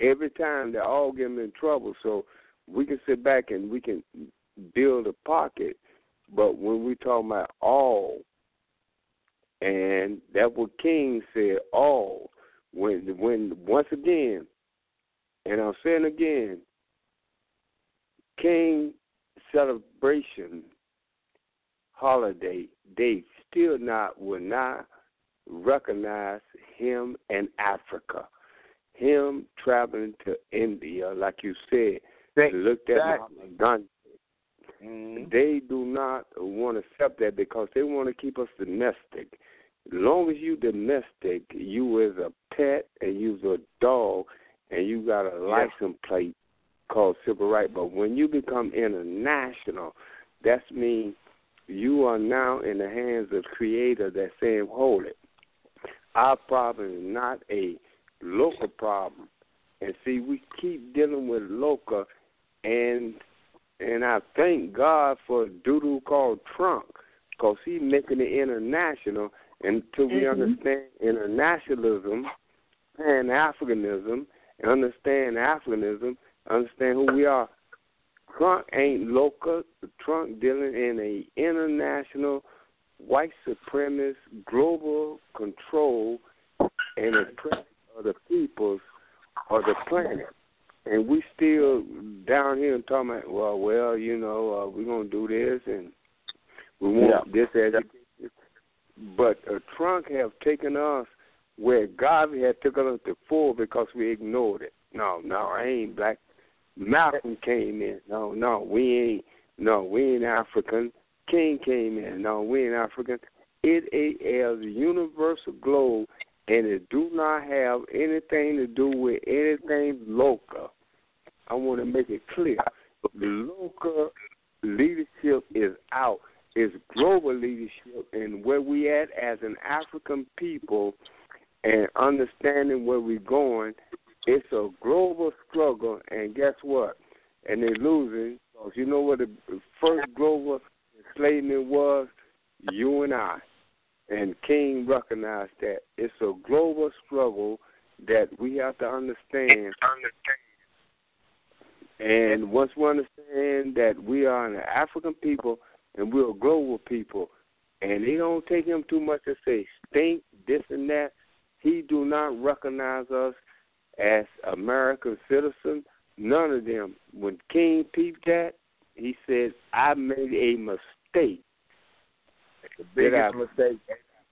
Every time they all get them in trouble. So we can sit back and we can build a pocket, but when we talk about all, and that what King said, all. When when once again, and I'm saying again, King celebration holiday, they still not will not recognize him in Africa. Him traveling to India, like you said, Think- looked at exactly. Gandhi. Mhm. They do not want to accept that because they want to keep us domestic. As long as you domestic, you is a pet and you as a dog, and you got a license plate called civil right. But when you become international, that means you are now in the hands of Creator that's saying, "Hold it." Our problem is not a local problem, and see, we keep dealing with local, and and I thank God for a doodoo called Trump, because he's making it international. Until we Mhm. understand internationalism, Pan Africanism, and understand Africanism, understand who we are. Trump ain't local. Trump dealing in a international white supremacist global control and oppression of the peoples of the planet. And we still down here and talking about, well, well, you know, uh, we're gonna do this and we want this education. But uh, Trump have taken us where God had taken us before because we ignored it. No, no, I ain't black. Malcolm came in. No, no, we ain't. No, we ain't African. King came in. No, we ain't African. It is a universal globe, and it do not have anything to do with anything local. I want to make it clear. The local leadership is out. It's global leadership, and where we at as an African people, and understanding where we're going. It's a global struggle, and guess what? And they're losing. Because you know what the first global enslavement was? You and I. And King recognized that. It's a global struggle that we have to understand. And once we understand that we are an African people and we're a global people, and it don't take him too much to say stink, this and that, he do not recognize us as American citizens. None of them. When King peeped that, he said, I made a mistake. The biggest mistake.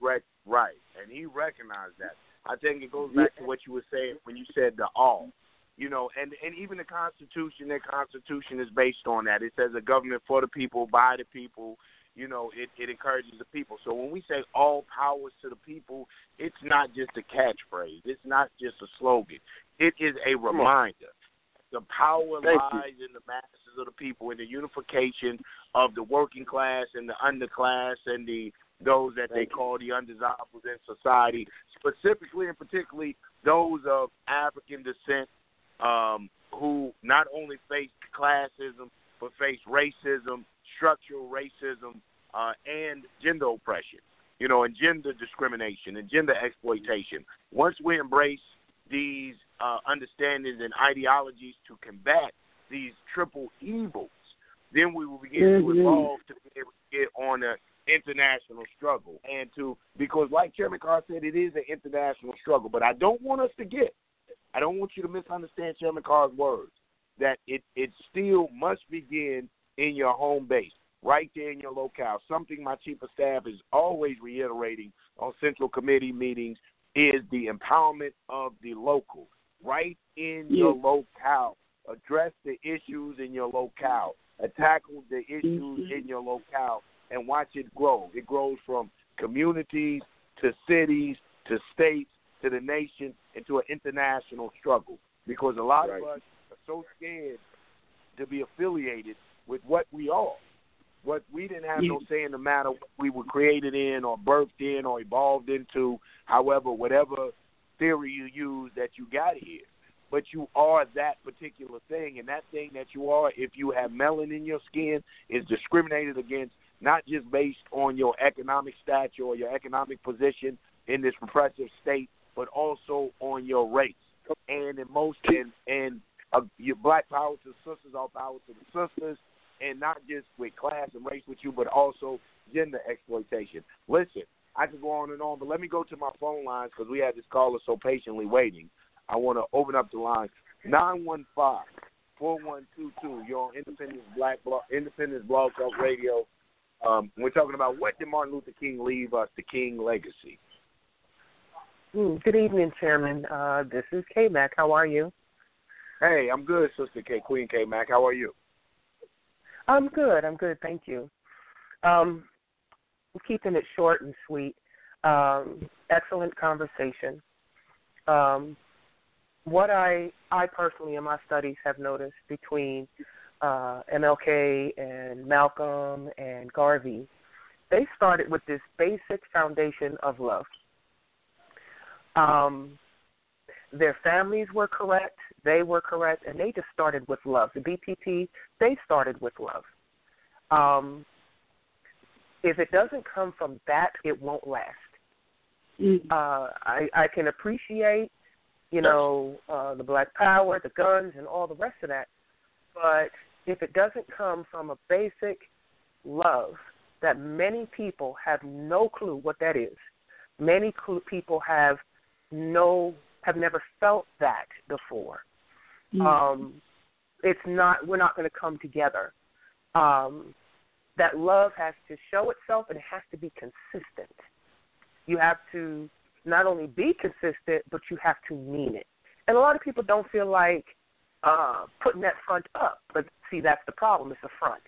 Right, right, and he recognized that. I think it goes back to what you were saying when you said the all. You know, and and even the Constitution, their Constitution is based on that. It says a government for the people, by the people. You know, it it encourages the people. So when we say all powers to the people, it's not just a catchphrase. It's not just a slogan. It is a reminder. The power Thank you. lies in the masses of the people, in the unification of the working class and the underclass and the those that they Thank you. call the undesirables in society, specifically and particularly those of African descent um, who not only face classism but face racism, structural racism, uh, and gender oppression. You know, and gender discrimination and gender exploitation. Once we embrace these uh, understandings and ideologies to combat these triple evils, then we will begin to Mhm. evolve to be able to get on a international struggle and to because like Chairman Carr said, it is an international struggle. But I don't want us to get I don't want you to misunderstand Chairman Carr's words. That it it still must begin in your home base, right there in your locale. Something my chief of staff is always reiterating on central committee meetings is the empowerment of the local, right in your locale. Address the issues in your locale. Uh, tackle the issues in your locale and watch it grow. It grows from communities to cities to states to the nation into an international struggle because a lot Right. of us are so scared to be affiliated with what we are. What we didn't have no say in the matter what we were created in or birthed in or evolved into, however, whatever theory you use that you got here. But you are that particular thing, and that thing that you are, if you have melanin in your skin, is discriminated against not just based on your economic stature or your economic position in this repressive state, but also on your race. And in most and and uh, your black power to the sisters, all power to the sisters, and not just with class and race with you, but also gender exploitation. Listen, I could go on and on, but let me go to my phone lines because we had this caller so patiently waiting. I want to open up the line. 915 4122. You're on Independence Black Blog, Independence Blog Talk Radio. Um, we're talking about what did Martin Luther King leave us, the King legacy. Hmm, good evening, Chairman. Uh, this is K Mac. How are you? Hey, I'm good, Sister K Queen K Mac. How are you? I'm good. I'm good. Thank you. Um, keeping it short and sweet. Um, excellent conversation. Um, what I I personally in my studies have noticed between uh, MLK and Malcolm and Garvey, they started with this basic foundation of love. Um, their families were correct, they were correct, and they just started with love. The BPP, they started with love. Um, if it doesn't come from that, it won't last. Mm-hmm. Uh, I, I can appreciate, you know, uh, the Black Power, the guns, and all the rest of that, but if it doesn't come from a basic love that many people have no clue what that is, many cl- people have no have never felt that before. Mm-hmm. Um, it's not we're not going to come together. Um, that love has to show itself and it has to be consistent. You have to not only be consistent, but you have to mean it. And a lot of people don't feel like uh, putting that front up. But see, that's the problem. It's a front.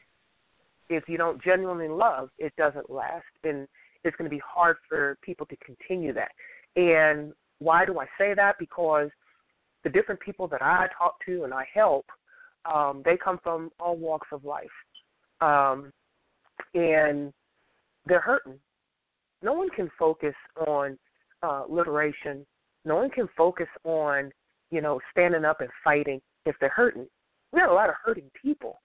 If you don't genuinely love, it doesn't last, and it's going to be hard for people to continue that. And why do I say that? Because the different people that I talk to and I help, um, they come from all walks of life, um, and they're hurting. No one can focus on uh, liberation. No one can focus on, you know, standing up and fighting if they're hurting. We got a lot of hurting people,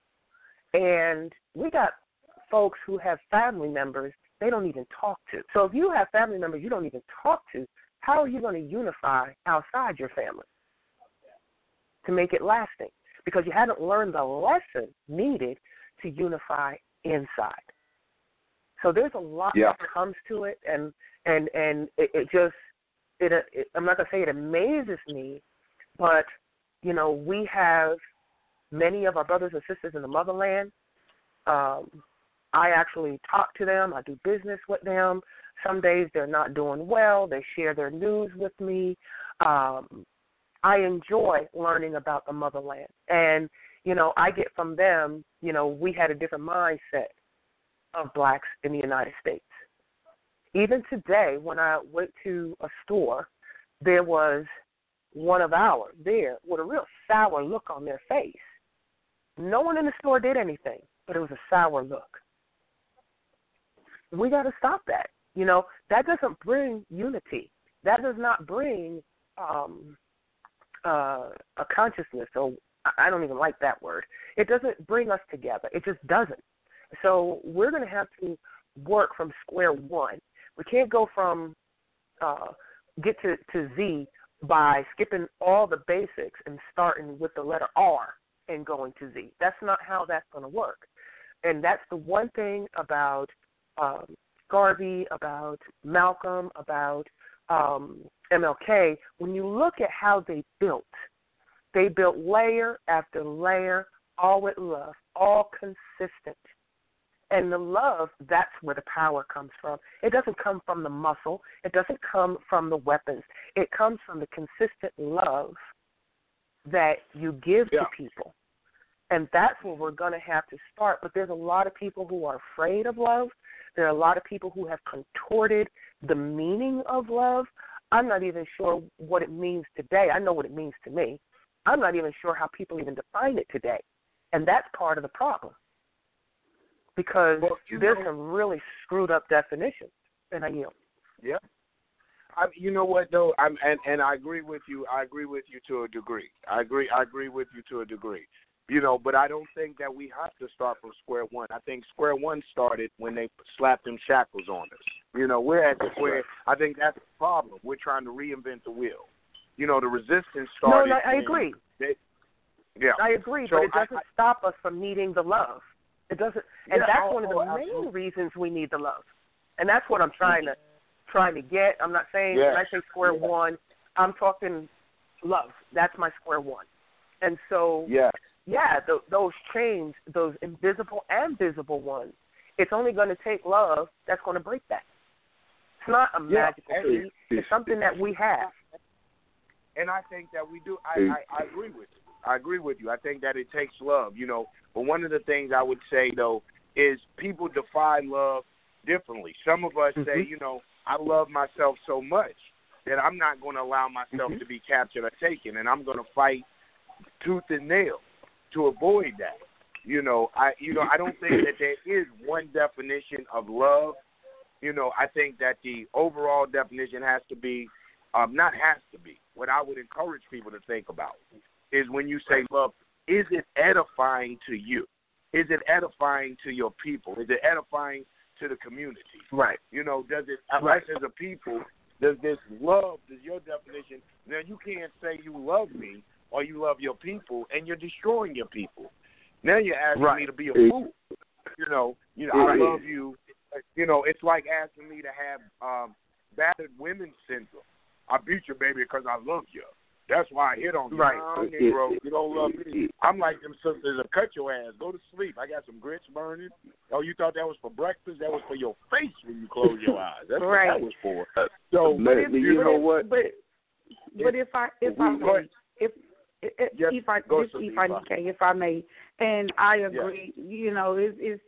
and we got folks who have family members they don't even talk to. So if you have family members you don't even talk to, how are you going to unify outside your family to make it lasting? Because you haven't learned the lesson needed to unify inside. So there's a lot yeah. that comes to it, and and and it, it just it, it I'm not gonna say it amazes me, but you know we have many of our brothers and sisters in the motherland. Um, I actually talk to them. I do business with them. Some days they're not doing well. They share their news with me. Um, I enjoy learning about the motherland, and you know I get from them. You know we had a different mindset of blacks in the United States. Even today, when I went to a store, there was one of ours there with a real sour look on their face. No one in the store did anything, but it was a sour look. We got to stop that. You know, that doesn't bring unity. That does not bring um, uh, a consciousness. So I don't even like that word. It doesn't bring us together. It just doesn't. So we're going to have to work from square one. We can't go from uh, get to, to Z by skipping all the basics and starting with the letter R and going to Z. That's not how that's going to work. And that's the one thing about um, Garvey, about Malcolm, about um, MLK. When you look at how they built, they built layer after layer, all with love, all consistent. And the love, that's where the power comes from. It doesn't come from the muscle, it doesn't come from the weapons. It comes from the consistent love that you give yeah. to people. And that's where we're going to have to start. But there's a lot of people who are afraid of love. There are a lot of people who have contorted the meaning of love. I'm not even sure what it means today. I know what it means to me. I'm not even sure how people even define it today. And that's part of the problem because well, there's know, some really screwed up definitions, and I yield. Yeah. I, you know what though, I'm and and I agree with you. I agree with you to a degree. I agree. I agree with you to a degree. You know, but I don't think that we have to start from square one. I think square one started when they slapped them shackles on us. You know, we're at square. I think that's the problem. We're trying to reinvent the wheel. You know, the resistance started. No, no I agree. They, yeah, I agree, So but it doesn't I- stop us from needing the love. It doesn't, and Yeah, that's oh, one of the oh, oh, main absolutely. reasons we need the love. And that's what I'm trying to trying to get. I'm not saying Yeah. when I say square one, I'm talking love. That's my square one. And so, yeah. yeah, th- those chains, those invisible and visible ones, it's only going to take love that's going to break that. It's not a magical and- feat. It's something that we have. And I think that we do. I, I, I agree with you. I agree with you. I think that it takes love, you know. But one of the things I would say though is people define love differently. Some of us say, Mhm. you know, I love myself so much that I'm not going to allow myself Mhm. to be captured or taken, and I'm going to fight tooth and nail to avoid that. You know, I you know I don't think that there is one definition of love. You know, I think that the overall definition has to be, um, not has to be. What I would encourage people to think about is when you say love, is it edifying to you? Is it edifying to your people? Is it edifying to the community? Right. You know, does it us as a people, does this love, does your definition now you can't say you love me or you love your people and you're destroying your people. Now you're asking Right. me to be a fool. You know, you know, I love you. You know, it's like asking me to have um battered women syndrome. I beat you, baby, because I love you. That's why I hit on you. Right. Nah, Negro, you don't love me. I'm like them sisters that cut your ass. Go to sleep. I got some grits burning. Oh, you thought that was for breakfast? That was for your face when you close your [laughs] eyes. That's Right. what that was for. Uh, so, But if- you but know if- what? But but if I if I may, if if, Yes, if I just if I okay, if I may, and I agree. You know, it's it's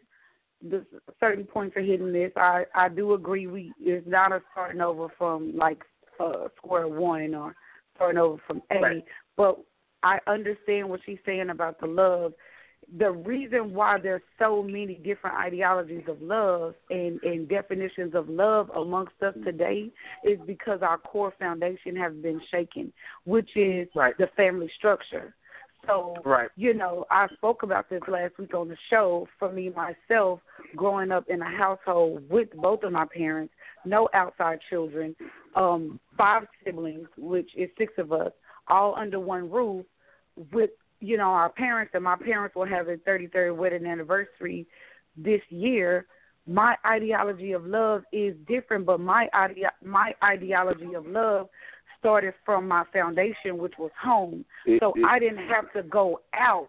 the certain points are hitting this. I I do agree. We it's not a starting over from like uh square one or starting over from A, Right. but I understand what she's saying about the love. The reason why there's so many different ideologies of love and, and definitions of love amongst us today is because our core foundation has been shaken, which is Right. the family structure. So, Right. you know, I spoke about this last week on the show. For me, myself, growing up in a household with both of my parents, no outside children, um, five siblings, which is six of us, all under one roof, with you know our parents, and my parents will have a 33rd wedding anniversary this year. My ideology of love is different, but my idea, my ideology of love started from my foundation, which was home. It- So it- I didn't have to go out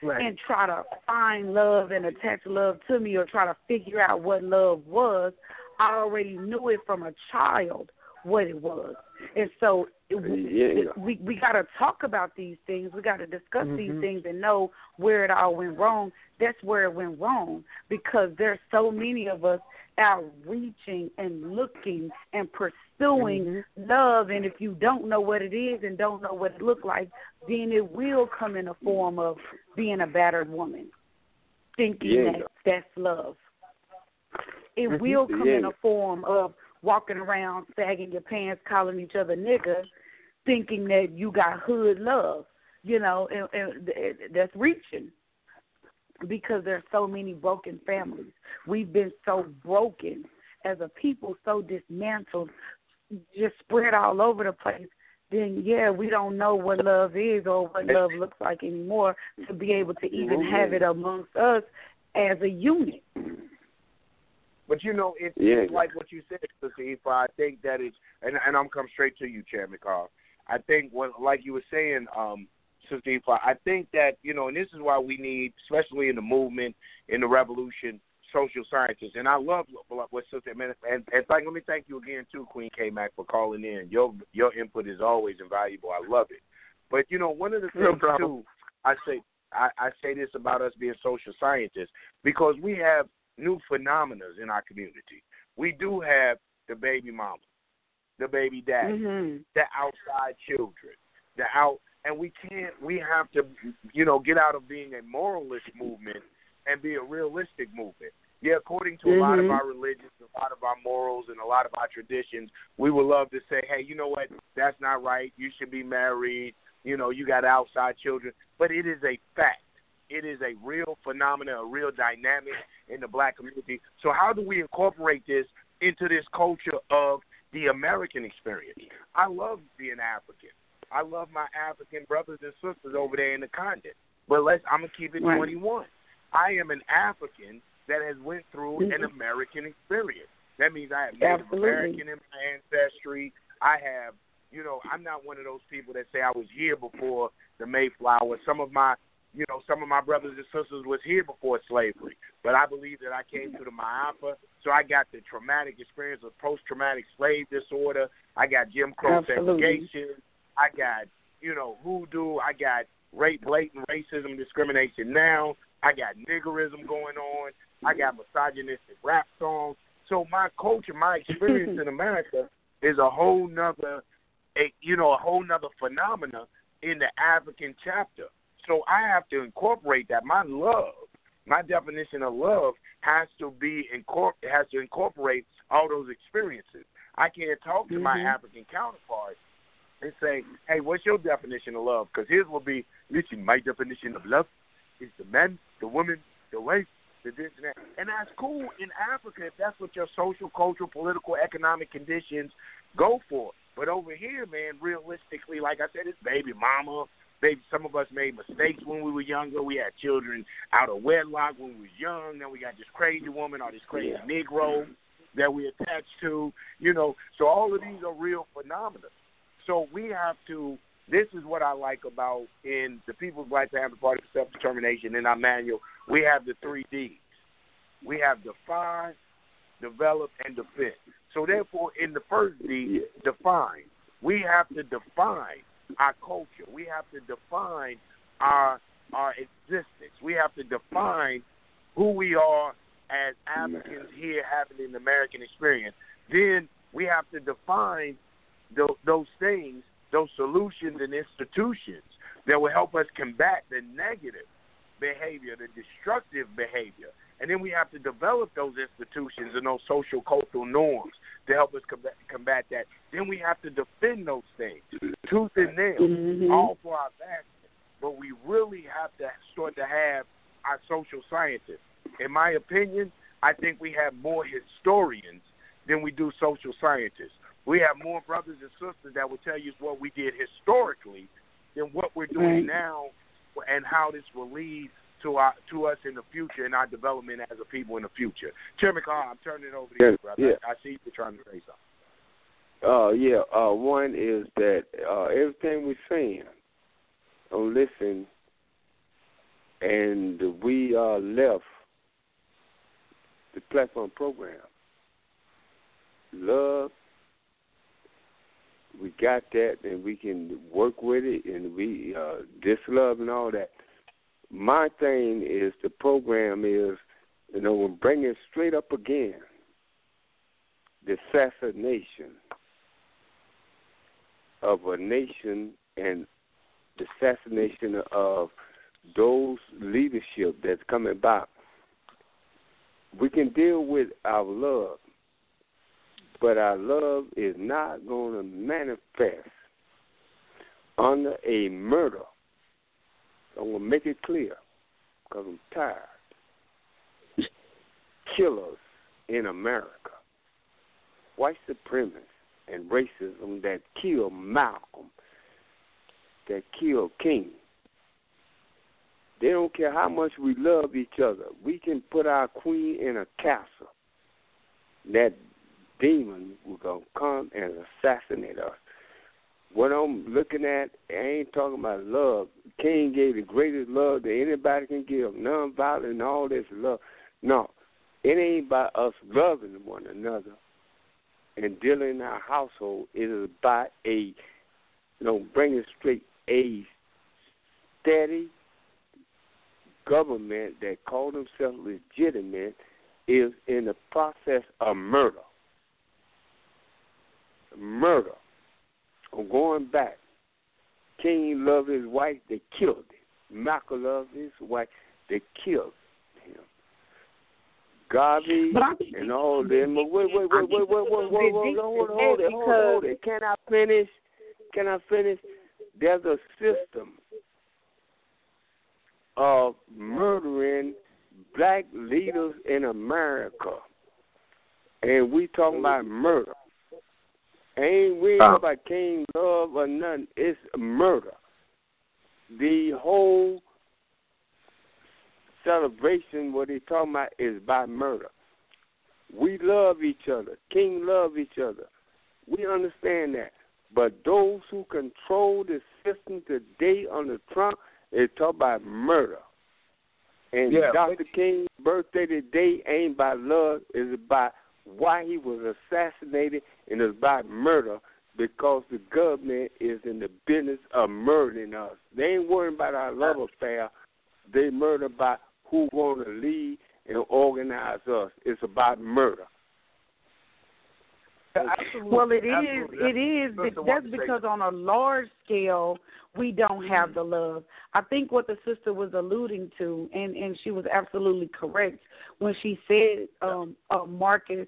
Right. and try to find love and attach love to me or try to figure out what love was. I already knew it from a child what it was. And so it, Yeah. we we got to talk about these things. We got to discuss these Mhm. things and know where it all went wrong. That's where it went wrong because there's so many of us out reaching and looking and pursuing Mm-hmm. love. And if you don't know what it is and don't know what it looked like, then it will come in the form of being a battered woman, thinking Yeah. that that's love. It Mhm. will come in a form of walking around, sagging your pants, calling each other nigga, thinking that you got hood love, you know, and, and that's reaching because there's so many broken families. We've been so broken as a people, so dismantled, just spread all over the place. Then yeah, we don't know what love is or what love looks like anymore to be able to even have it amongst us as a unit. But you know, it's, Yeah. it's like what you said, Sister. I think that it's, and and I'm come straight to you, Chairman Carl. I think what, like you were saying, um, Sister. I think that you know, and this is why we need, especially in the movement, in the revolution, social scientists. And I love what, Sister and, and, and thank, let me thank you again too, Queen K Mac, for calling in. Your your input is always invaluable. I love it. But you know, one of the No things problem. too, I say I, I say this about us being social scientists because we have new phenomena in our community. We do have the baby mama, the baby daddy, Mhm. the outside children, the out, and we can't. We have to, you know, get out of being a moralist movement and be a realistic movement. Yeah, according to a lot of Mhm. our religions, a lot of our morals, and a lot of our traditions, we would love to say, hey, you know what? That's not right. You should be married. You know, you got outside children. But it is a fact. It is a real phenomenon, a real dynamic in the black community. So how do we incorporate this into this culture of the American experience? I love being African. I love my African brothers and sisters over there in the continent. But let's I'm gonna keep it Right. 21. I am an African that has went through an Mhm. American experience. That means I have Native Absolutely. American in my ancestry. I have, you know, I'm not one of those people that say I was here before the Mayflower. Some of my, you know, some of my brothers and sisters was here before slavery. But I believe that I came through the Ma'afa, so I got the traumatic experience of post-traumatic slave disorder. I got Jim Crow Absolutely. segregation. I got, you know, hoodoo. I got rape, blatant racism, discrimination now. I got niggerism going on. I got misogynistic rap songs. So my culture, my experience [laughs] in America is a whole nother, a, you know, a whole nother phenomena in the African chapter. So I have to incorporate that. My love, my definition of love has to be incorpor- has to incorporate all those experiences. I can't talk to my Mhm. African counterpart and say, "Hey, what's your definition of love?" Because his will be, "Listen, my definition of love is the man, the woman, the wife, the this and that," and that's cool in Africa if that's what your social, cultural, political, economic conditions go for. But over here, man, realistically, like I said, it's baby mama. Baby, some of us made mistakes when we were younger. We had children out of wedlock when we was young. Then we got this crazy woman or this crazy Yeah. Negro that we attached to. You know, so all of these are real phenomena. So we have to. This is what I like about in the People's Black Panther Party for Self Determination in our manual. We have the three Ds. We have define, develop, and defend. So therefore, in the first D, define. We have to define our culture. We have to define our our existence. We have to define who we are as Africans here having an American experience. Then we have to define tho- those things, those solutions and institutions that will help us combat the negative behavior, the destructive behavior. And then we have to develop those institutions and those social cultural norms to help us combat, combat that. Then we have to defend those things, tooth and nail, Mhm. all for our advancement. But we really have to start to have our social scientists. In my opinion, I think we have more historians than we do social scientists. We have more brothers and sisters that will tell you what we did historically than what we're doing Right. now and how this will lead to our to us in the future and our development as a people in the future. Chairman Carr, I'm turning it over to you, brother. yeah. I, I see you're trying to say something. Uh, yeah. Uh, one is that uh, everything we're saying, don't listen, and we uh, left the platform program. Love, we got that, and we can work with it, and we uh, this love and all that. My thing is the program is, you know, we're bringing straight up again. The assassination of a nation and the assassination of those leadership that's coming about. We can deal with our love, but our love is not going to manifest under a murder. I'm going to make it clear because I'm tired. Killers in America, white supremacists and racism that killed Malcolm, that killed King. They don't care how much we love each other. We can put our queen in a castle. That demon will gonna come and assassinate us. What I'm looking at, I ain't talking about love. King gave the greatest love that anybody can give, nonviolent and all this love. No, it ain't about us loving one another and dealing in our household. It is about a, you know, bringing straight a steady government that call themselves legitimate is in the process of murder. Murder. I'm going back. King loved his wife, they killed him. Malcolm loved his wife, they killed him. Garvey But I think and all them. But wait, wait, wait, wait, wait, wait, wait, wait, wait, hold hold it, hold it, hold it. Can I finish? Can I finish? There's a system of murdering black leaders in America, and we talking about murder. Ain't we ain't talking about King Love or nothing? It's murder. The whole celebration, what they talking about, is by murder. We love each other. King love each other. We understand that. But those who control the system today under Trump is talking about murder. And Yeah, Dr. King's birthday today ain't by love, it's about why he was assassinated and it's about murder because the government is in the business of murdering us. They ain't worrying about our love affair. They murder about who want to lead and organize us. It's about murder. Well, it is. It is. Sister That's wanted to because on a large scale, we don't have the love. I think what the sister was alluding to, and and she was absolutely correct when she said um, uh, Marcus.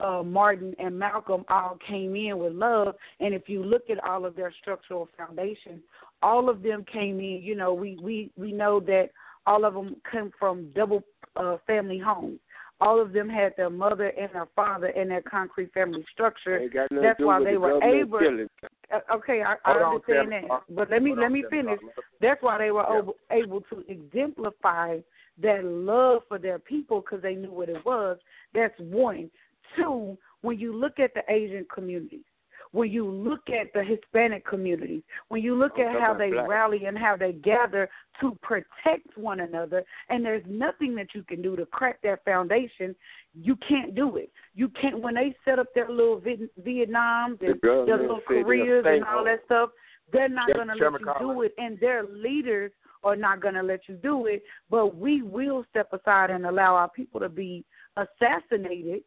Uh, Martin and Malcolm all came in with love, and if you look at all of their structural foundation, all of them came in. You know, we we we know that all of them come from double uh, family homes. All of them had their mother and their father in their concrete family structure. Ain't got nothing That's why they the were able. killing. Uh, okay, I, I Hold on, understand that, but let me let me finish. That's why they were Yeah. able, able to exemplify that love for their people because they knew what it was. That's one. Two, when you look at the Asian communities, when you look at the Hispanic communities, when you look at how they black. rally and how they gather to protect one another, and there's nothing that you can do to crack that foundation, you can't do it. You can't when they set up their little Viet- Vietnams The and their little Koreas and all that stuff. They're not going to let you do it, and their leaders are not going to let you do it. But we will step aside and allow our people to be assassinated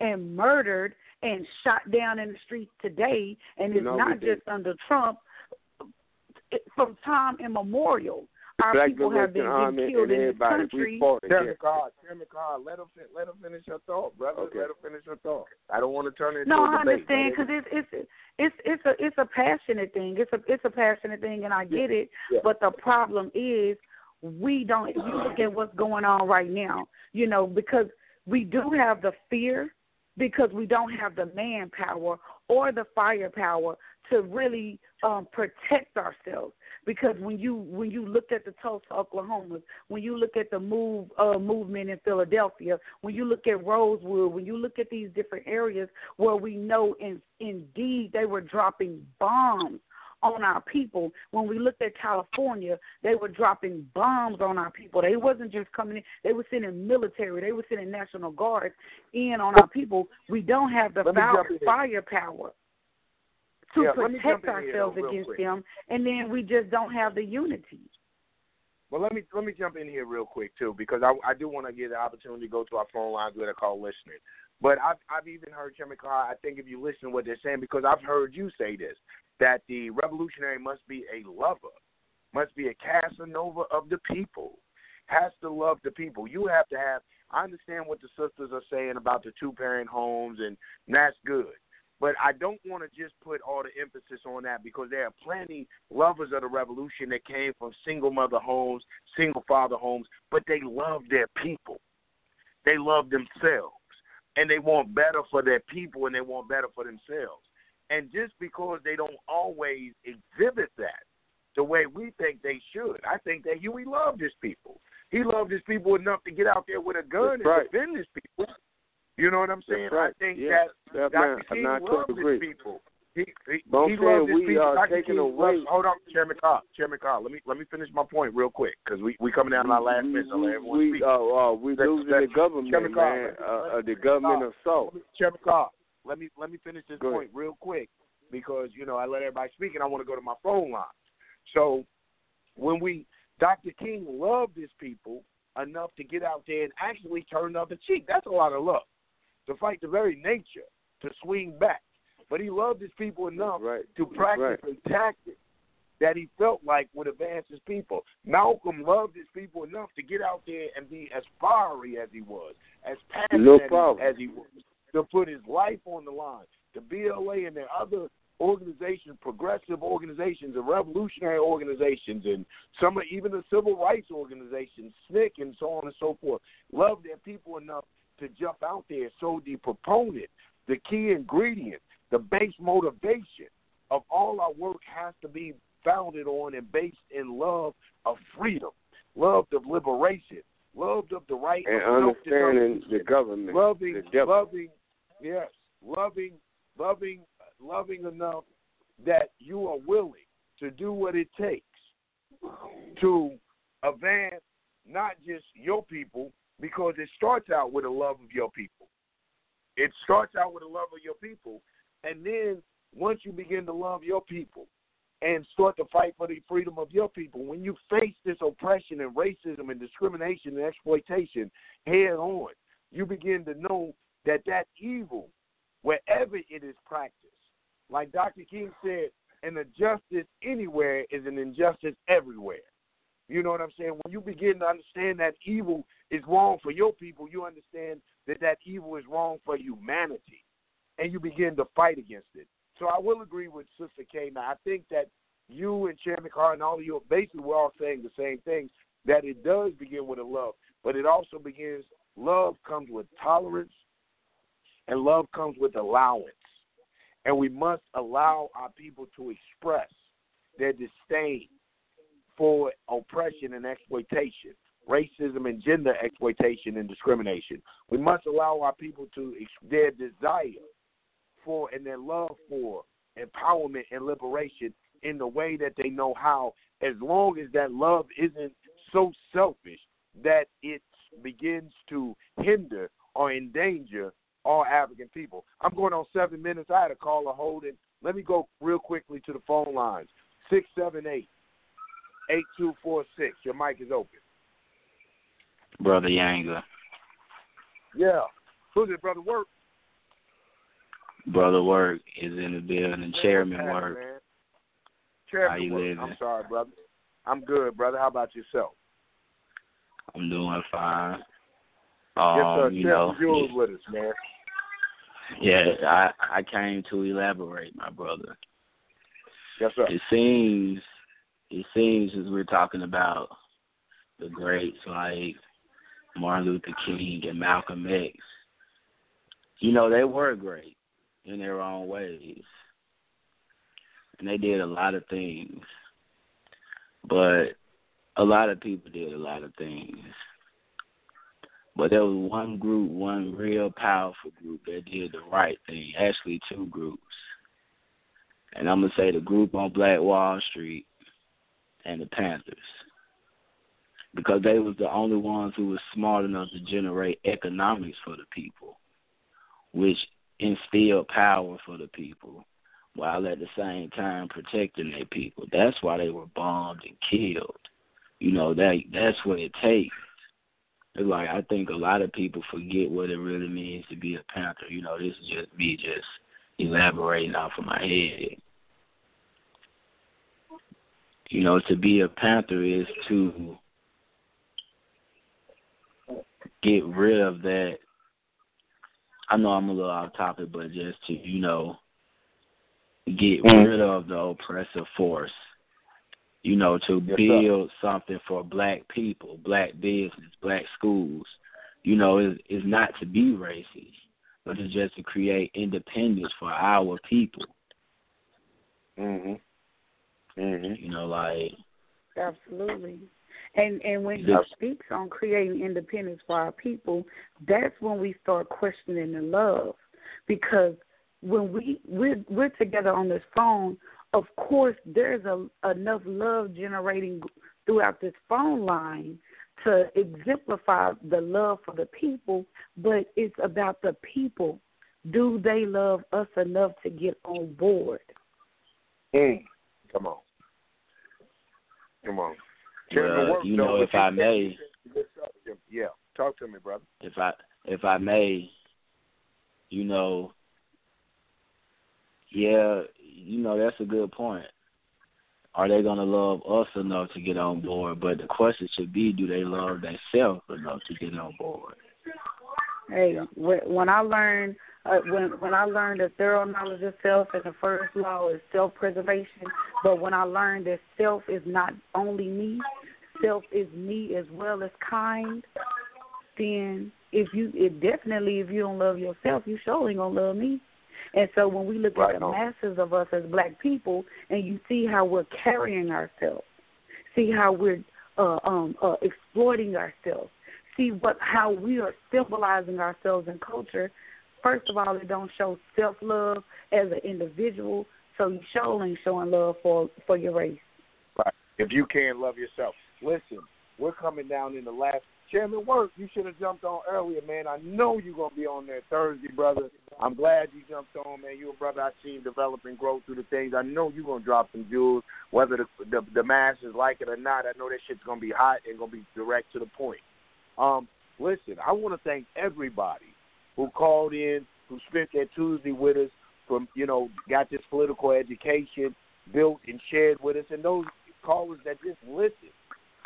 and murdered and shot down in the streets today. And it's No, not just under Trump. It- From time immemorial, our Black people have been, been killed in this everybody, country. we fought Chairman against. Carr, Chairman Carr, let him fin- let him finish your thought, brother. Okay. Let him finish your thought. I don't want to turn it into No, a I debate. understand because it's it's it's it's a it's a passionate thing. It's a it's a passionate thing, and I get it. Yeah. But the problem is we don't. If you look at what's going on right now, you know, because we do have the fear, because we don't have the manpower or the firepower to really um, protect ourselves. Because when you when you look at the Tulsa, Oklahoma, when you look at the move uh, movement in Philadelphia, when you look at Rosewood, when you look at these different areas where we know in, indeed they were dropping bombs on our people. When we looked at California, they were dropping bombs on our people. They wasn't just coming in; they were sending military, they were sending National Guard in on our people. We don't have the fire, firepower to Yeah, let me jump protect ourselves against quick. them, and then we just don't have the unity. Well, let me let me jump in here real quick too, because I I do want to get the opportunity to go to our phone lines that are called listening. But I've I've even heard Carr. I think if you listen to what they're saying, because I've heard you say this, that the revolutionary must be a lover, must be a Casanova of the people, has to love the people. You have to have. I understand what the sisters are saying about the two parent homes, and that's good. But I don't want to just put all the emphasis on that because there are plenty lovers of the revolution that came from single mother homes, single father homes, but they love their people. They love themselves. And they want better for their people and they want better for themselves. And just because they don't always exhibit that the way we think they should, I think that Huey loved his people. He loved his people enough to get out there with a gun That's right. and defend his people. You know what I'm saying? Right. I think Yeah. that That man, King loved his people. He, he, But he saying loved his we people. are Dr. King away- loves- hold on, Chairman Carr. Chairman Carr, let me let me finish my point real quick because we we coming down to our last minute. so everyone we, speak. uh, uh, we losing the government, Chairman man. let- Uh, uh, the government Carr, assault. Chairman Carr, let me let me finish this Go point real quick because you know I let everybody speak and I want to go to my phone line. So when we Dr. King loved his people enough to get out there and actually turn up the other cheek. That's a lot of love to fight the very nature to swing back. But he loved his people enough Right. to practice Right. a tactic that he felt like would advance his people. Malcolm loved his people enough to get out there and be as fiery as he was, as passionate No as, problem. as he was, to put his life on the line. The BLA and their other organizations, progressive organizations, and revolutionary organizations, and some of even the civil rights organizations, SNCC, and so on and so forth, loved their people enough to jump out there. So the proponent, the key ingredient, the base motivation of all our work has to be founded on and based in love of freedom, love of liberation, love of the right And of understanding the government, loving, the devil. loving, yes, loving, loving, loving enough that you are willing to do what it takes to advance not just your people, because it starts out with a love of your people. It starts out with a love of your people, and then once you begin to love your people and start to fight for the freedom of your people, when you face this oppression and racism and discrimination and exploitation head on, you begin to know that that evil, wherever it is practiced, like Dr. King said, an injustice anywhere is an injustice everywhere. You know what I'm saying? When you begin to understand that evil is wrong for your people, you understand that that evil is wrong for humanity, and you begin to fight against it. So I will agree with Sister K. Now I think that you and Chairman Carr and all of you, basically, we're all saying the same thing. That it does begin with a love, but it also begins. Love comes with tolerance, and love comes with allowance. And we must allow our people to express their disdain for oppression and exploitation, racism and gender exploitation and discrimination. We must allow our people to their desire for and their love for empowerment and liberation in the way that they know how, as long as that love isn't so selfish that it begins to hinder or endanger all African people. I'm going on seven minutes. I had a caller holding. Let me go real quickly to the phone lines. 678 8246. Your mic is open. Brother Yanga. Yeah. Who's it, Brother Work? Brother Work is in the building. Man, Chairman happening, Work. man? Chairman How you Work. living? I'm sorry, brother. I'm good, brother. How about yourself? I'm doing fine. yes, sir. Um, you Chairman know, Jules with us, man. yeah, I I came to elaborate, my brother. Yes, sir. It seems it seems as we're talking about the greats like Martin Luther King and Malcolm X, you know, they were great in their own ways. And they did a lot of things. But a lot of people did a lot of things. But there was one group, one real powerful group that did the right thing. Actually, two groups. And I'm going to say the group on Black Wall Street and the Panthers. Because they was the only ones who was smart enough to generate economics for the people, which instilled power for the people, while at the same time protecting their people. That's why they were bombed and killed. You know, that that's what it takes. It's like I think a lot of people forget what it really means to be a Panther. You know, this is just me just elaborating off of my head. You know, to be a Panther is to get rid of that. I know I'm a little off topic, but just to, you know, get Mm. rid of the oppressive force. You know, to Yes, sir. build something for black people, black business, black schools. You know, it's, it's not to be racist, but it's just to create independence for our people. Mhm. Mhm. You know, like Absolutely. And and when he speaks on creating independence for our people, that's when we start questioning the love. Because when we we're we're together on this phone, of course there's a enough love generating throughout this phone line to exemplify the love for the people, but it's about the people. Do they love us enough to get on board? Mm. Come on. Come on. Chairman Well, Work, you know, what if I may, is good stuff. Yeah. Talk to me, brother. if I if I may, you know, yeah, you know that's a good point. are they gonna love us enough to get on board? But the question should be, do they love themselves enough to get on board? Hey, when I learned uh, when when I learned that thorough knowledge of self and the first law is self preservation, but when I learned that self is not only me, self is me as well as kind, then if you it definitely if you don't love yourself, you surely gonna love me. And so when we look right at the on. masses of us as black people and you see how we're carrying ourselves, see how we're uh, um, uh, exploiting ourselves, see what how we are symbolizing ourselves in culture, first of all, it don't show self love as an individual, so you surely ain't showing love for for your race. Right. If you can't love yourself, listen. We're coming down in the last. Chairman Work, you should have jumped on earlier, man. I know you're gonna be on there Thursday, brother. I'm glad you jumped on, man. You a brother I've seen develop and grow through the things. I know you're gonna drop some jewels, whether the the, the masses like it or not. I know that shit's gonna be hot and gonna be direct to the point. Um, listen, I want to thank everybody who called in, who spent their Tuesday with us, from you know, got this political education built and shared with us, and those callers that just listen.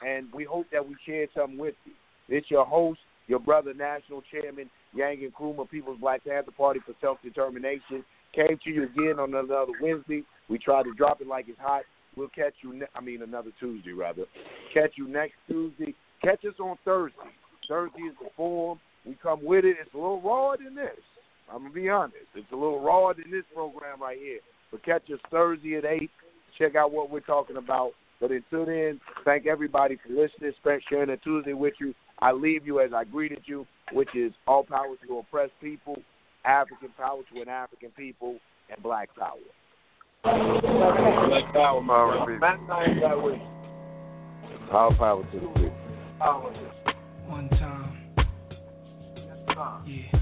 And we hope that we shared something with you. It's your host, your brother, National Chairman, Yanga Nkrumah, People's Black Panther Party for Self Determination. Came to you again on another Wednesday. We try to drop it like it's hot. We'll catch you. Ne- I mean, another Tuesday rather. Catch you next Tuesday. Catch us on Thursday. Thursday is the form. We come with it. It's a little rawer than this. I'm gonna be honest. It's a little rawer than this program right here. But catch us Thursday at eight. Check out what we're talking about. But until then, thank everybody for listening, spent sharing a Tuesday with you. I leave you as I greeted you, which is all power to oppressed people, African power to an African people, and black power. Black power, Power to. All power to the people. One time. Yeah. Yeah.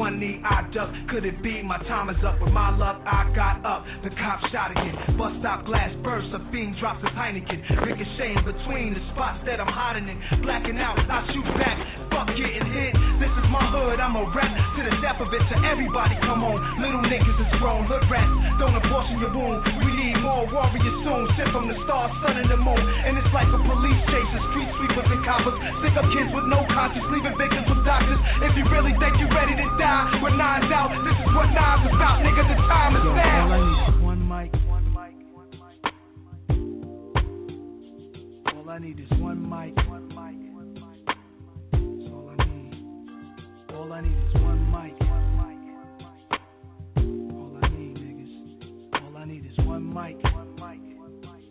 One knee I duck. Could it be my time is up? With my luck, I got up. The cop shot again. Bus stop glass burst. A fiend drops his Heineken. Ricocheting between the spots that I'm hiding in. Blacking out, I shoot back. Fuck getting hit. This is my hood. I'm a rap to the death of it. To everybody, come on. Little niggas is grown. Hood rats. Don't abortion your wound. We need more warriors soon. Sent from the stars, sun, and the moon. And it's like a police chase. The street sweepers and coppers. Stick up kids with no conscience. Leaving victims with doctors. If you really think you're ready to die, with nines out, this is what nines about. Nigga, the time is now. all I need is one mic, one mic, one mic. All I need is one mic, one mic, one mic. That's all I need. All I need is one mic, one mic, one mic. All I need, niggas. All I need is one mic, one mic, one mic.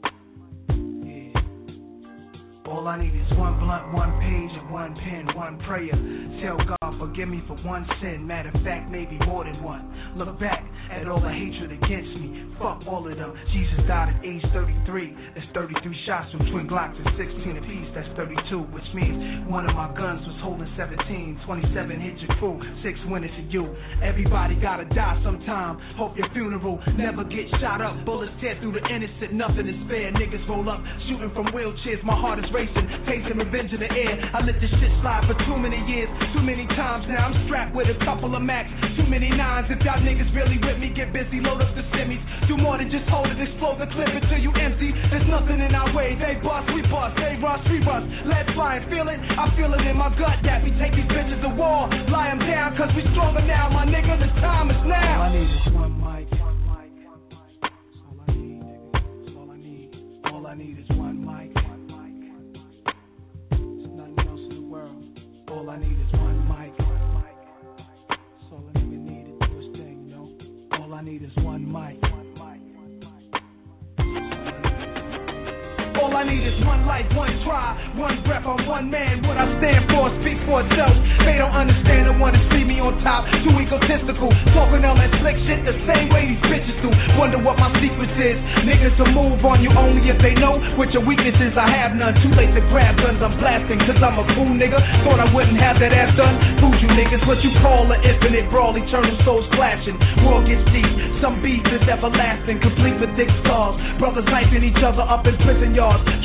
Yeah. All I need is one blunt, one page, and one pen, one prayer. Tell God, forgive me for one sin. Matter of fact, maybe more than one. Look back at all the hatred against me. Fuck all of them. Jesus died at age 33. That's 33 shots from twin Glocks and 16 apiece. That's 32, which means one of my guns was holding 17. 27 hit your crew, six went it to you. Everybody gotta die sometime. Hope your funeral never get shot up. Bullets tear through the innocent, nothing is fair. Niggas roll up, shooting from wheelchairs. My heart is racing, pacing revenge in the air. I let this shit slide for too many years, too many times now. I'm strapped with a couple of max, too many nines. If y'all niggas really with me, get busy, load up the semis. Do more than just hold it, explode the clip until you empty. There's nothing in our way. They bust, we bust, they rush, we rush. Let fly and feel it. I feel it in my gut that we take these bitches to war. Lie 'em down, cause we stronger now, my nigga. The time is now. All I need is one mic. All I need, is one mic, nothing else in the world. All I need is need is one mic, All I need is One life, one try, one breath on one man. What I stand for, speak for itself. They don't understand and wanna see me on top. Too egotistical, talking all that slick shit the same way these bitches do. Wonder what my secret is. Niggas will move on you only if they know what your weaknesses. I have none. Too late to grab guns, I'm blasting. Cause I'm a fool nigga. Thought I wouldn't have that ass done. Fool you niggas, what you call an infinite brawl, eternal souls clashing. War gets deep, some beef is everlasting, complete with thick scars. Brothers knifing each other up in prison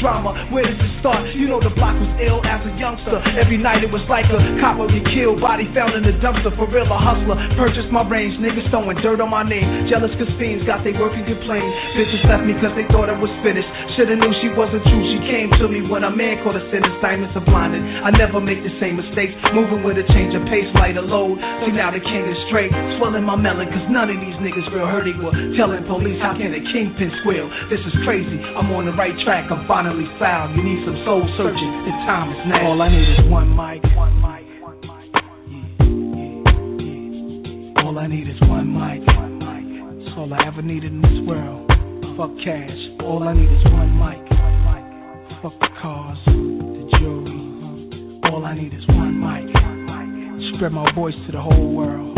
Drama, where does it start? You know the block was ill as a youngster. Every night it was like a copper get killed, body found in the dumpster. For real, a hustler. Purchased my range, niggas throwing dirt on my name. Jealous cause fiends got they work and complain. Bitches left me cause they thought I was finished. Shoulda knew she wasn't true. She came to me when a man caught a sentence. Diamonds are blinded. I never make the same mistakes. Moving with a change of pace, lighter load. See now the king is straight. Swelling my melon cause none of these niggas real hurt. Were telling police how can a kingpin squeal. This is crazy. I'm on the right track. I'm finally found. You need some soul searching. The time is now. All I need is one mic. One mic. All I need is one mic. One mic. That's all I ever needed in this world. Fuck cash. All I need is one mic. One mic. Fuck the cars, the jewelry. All I need is one mic. Spread my voice to the whole world.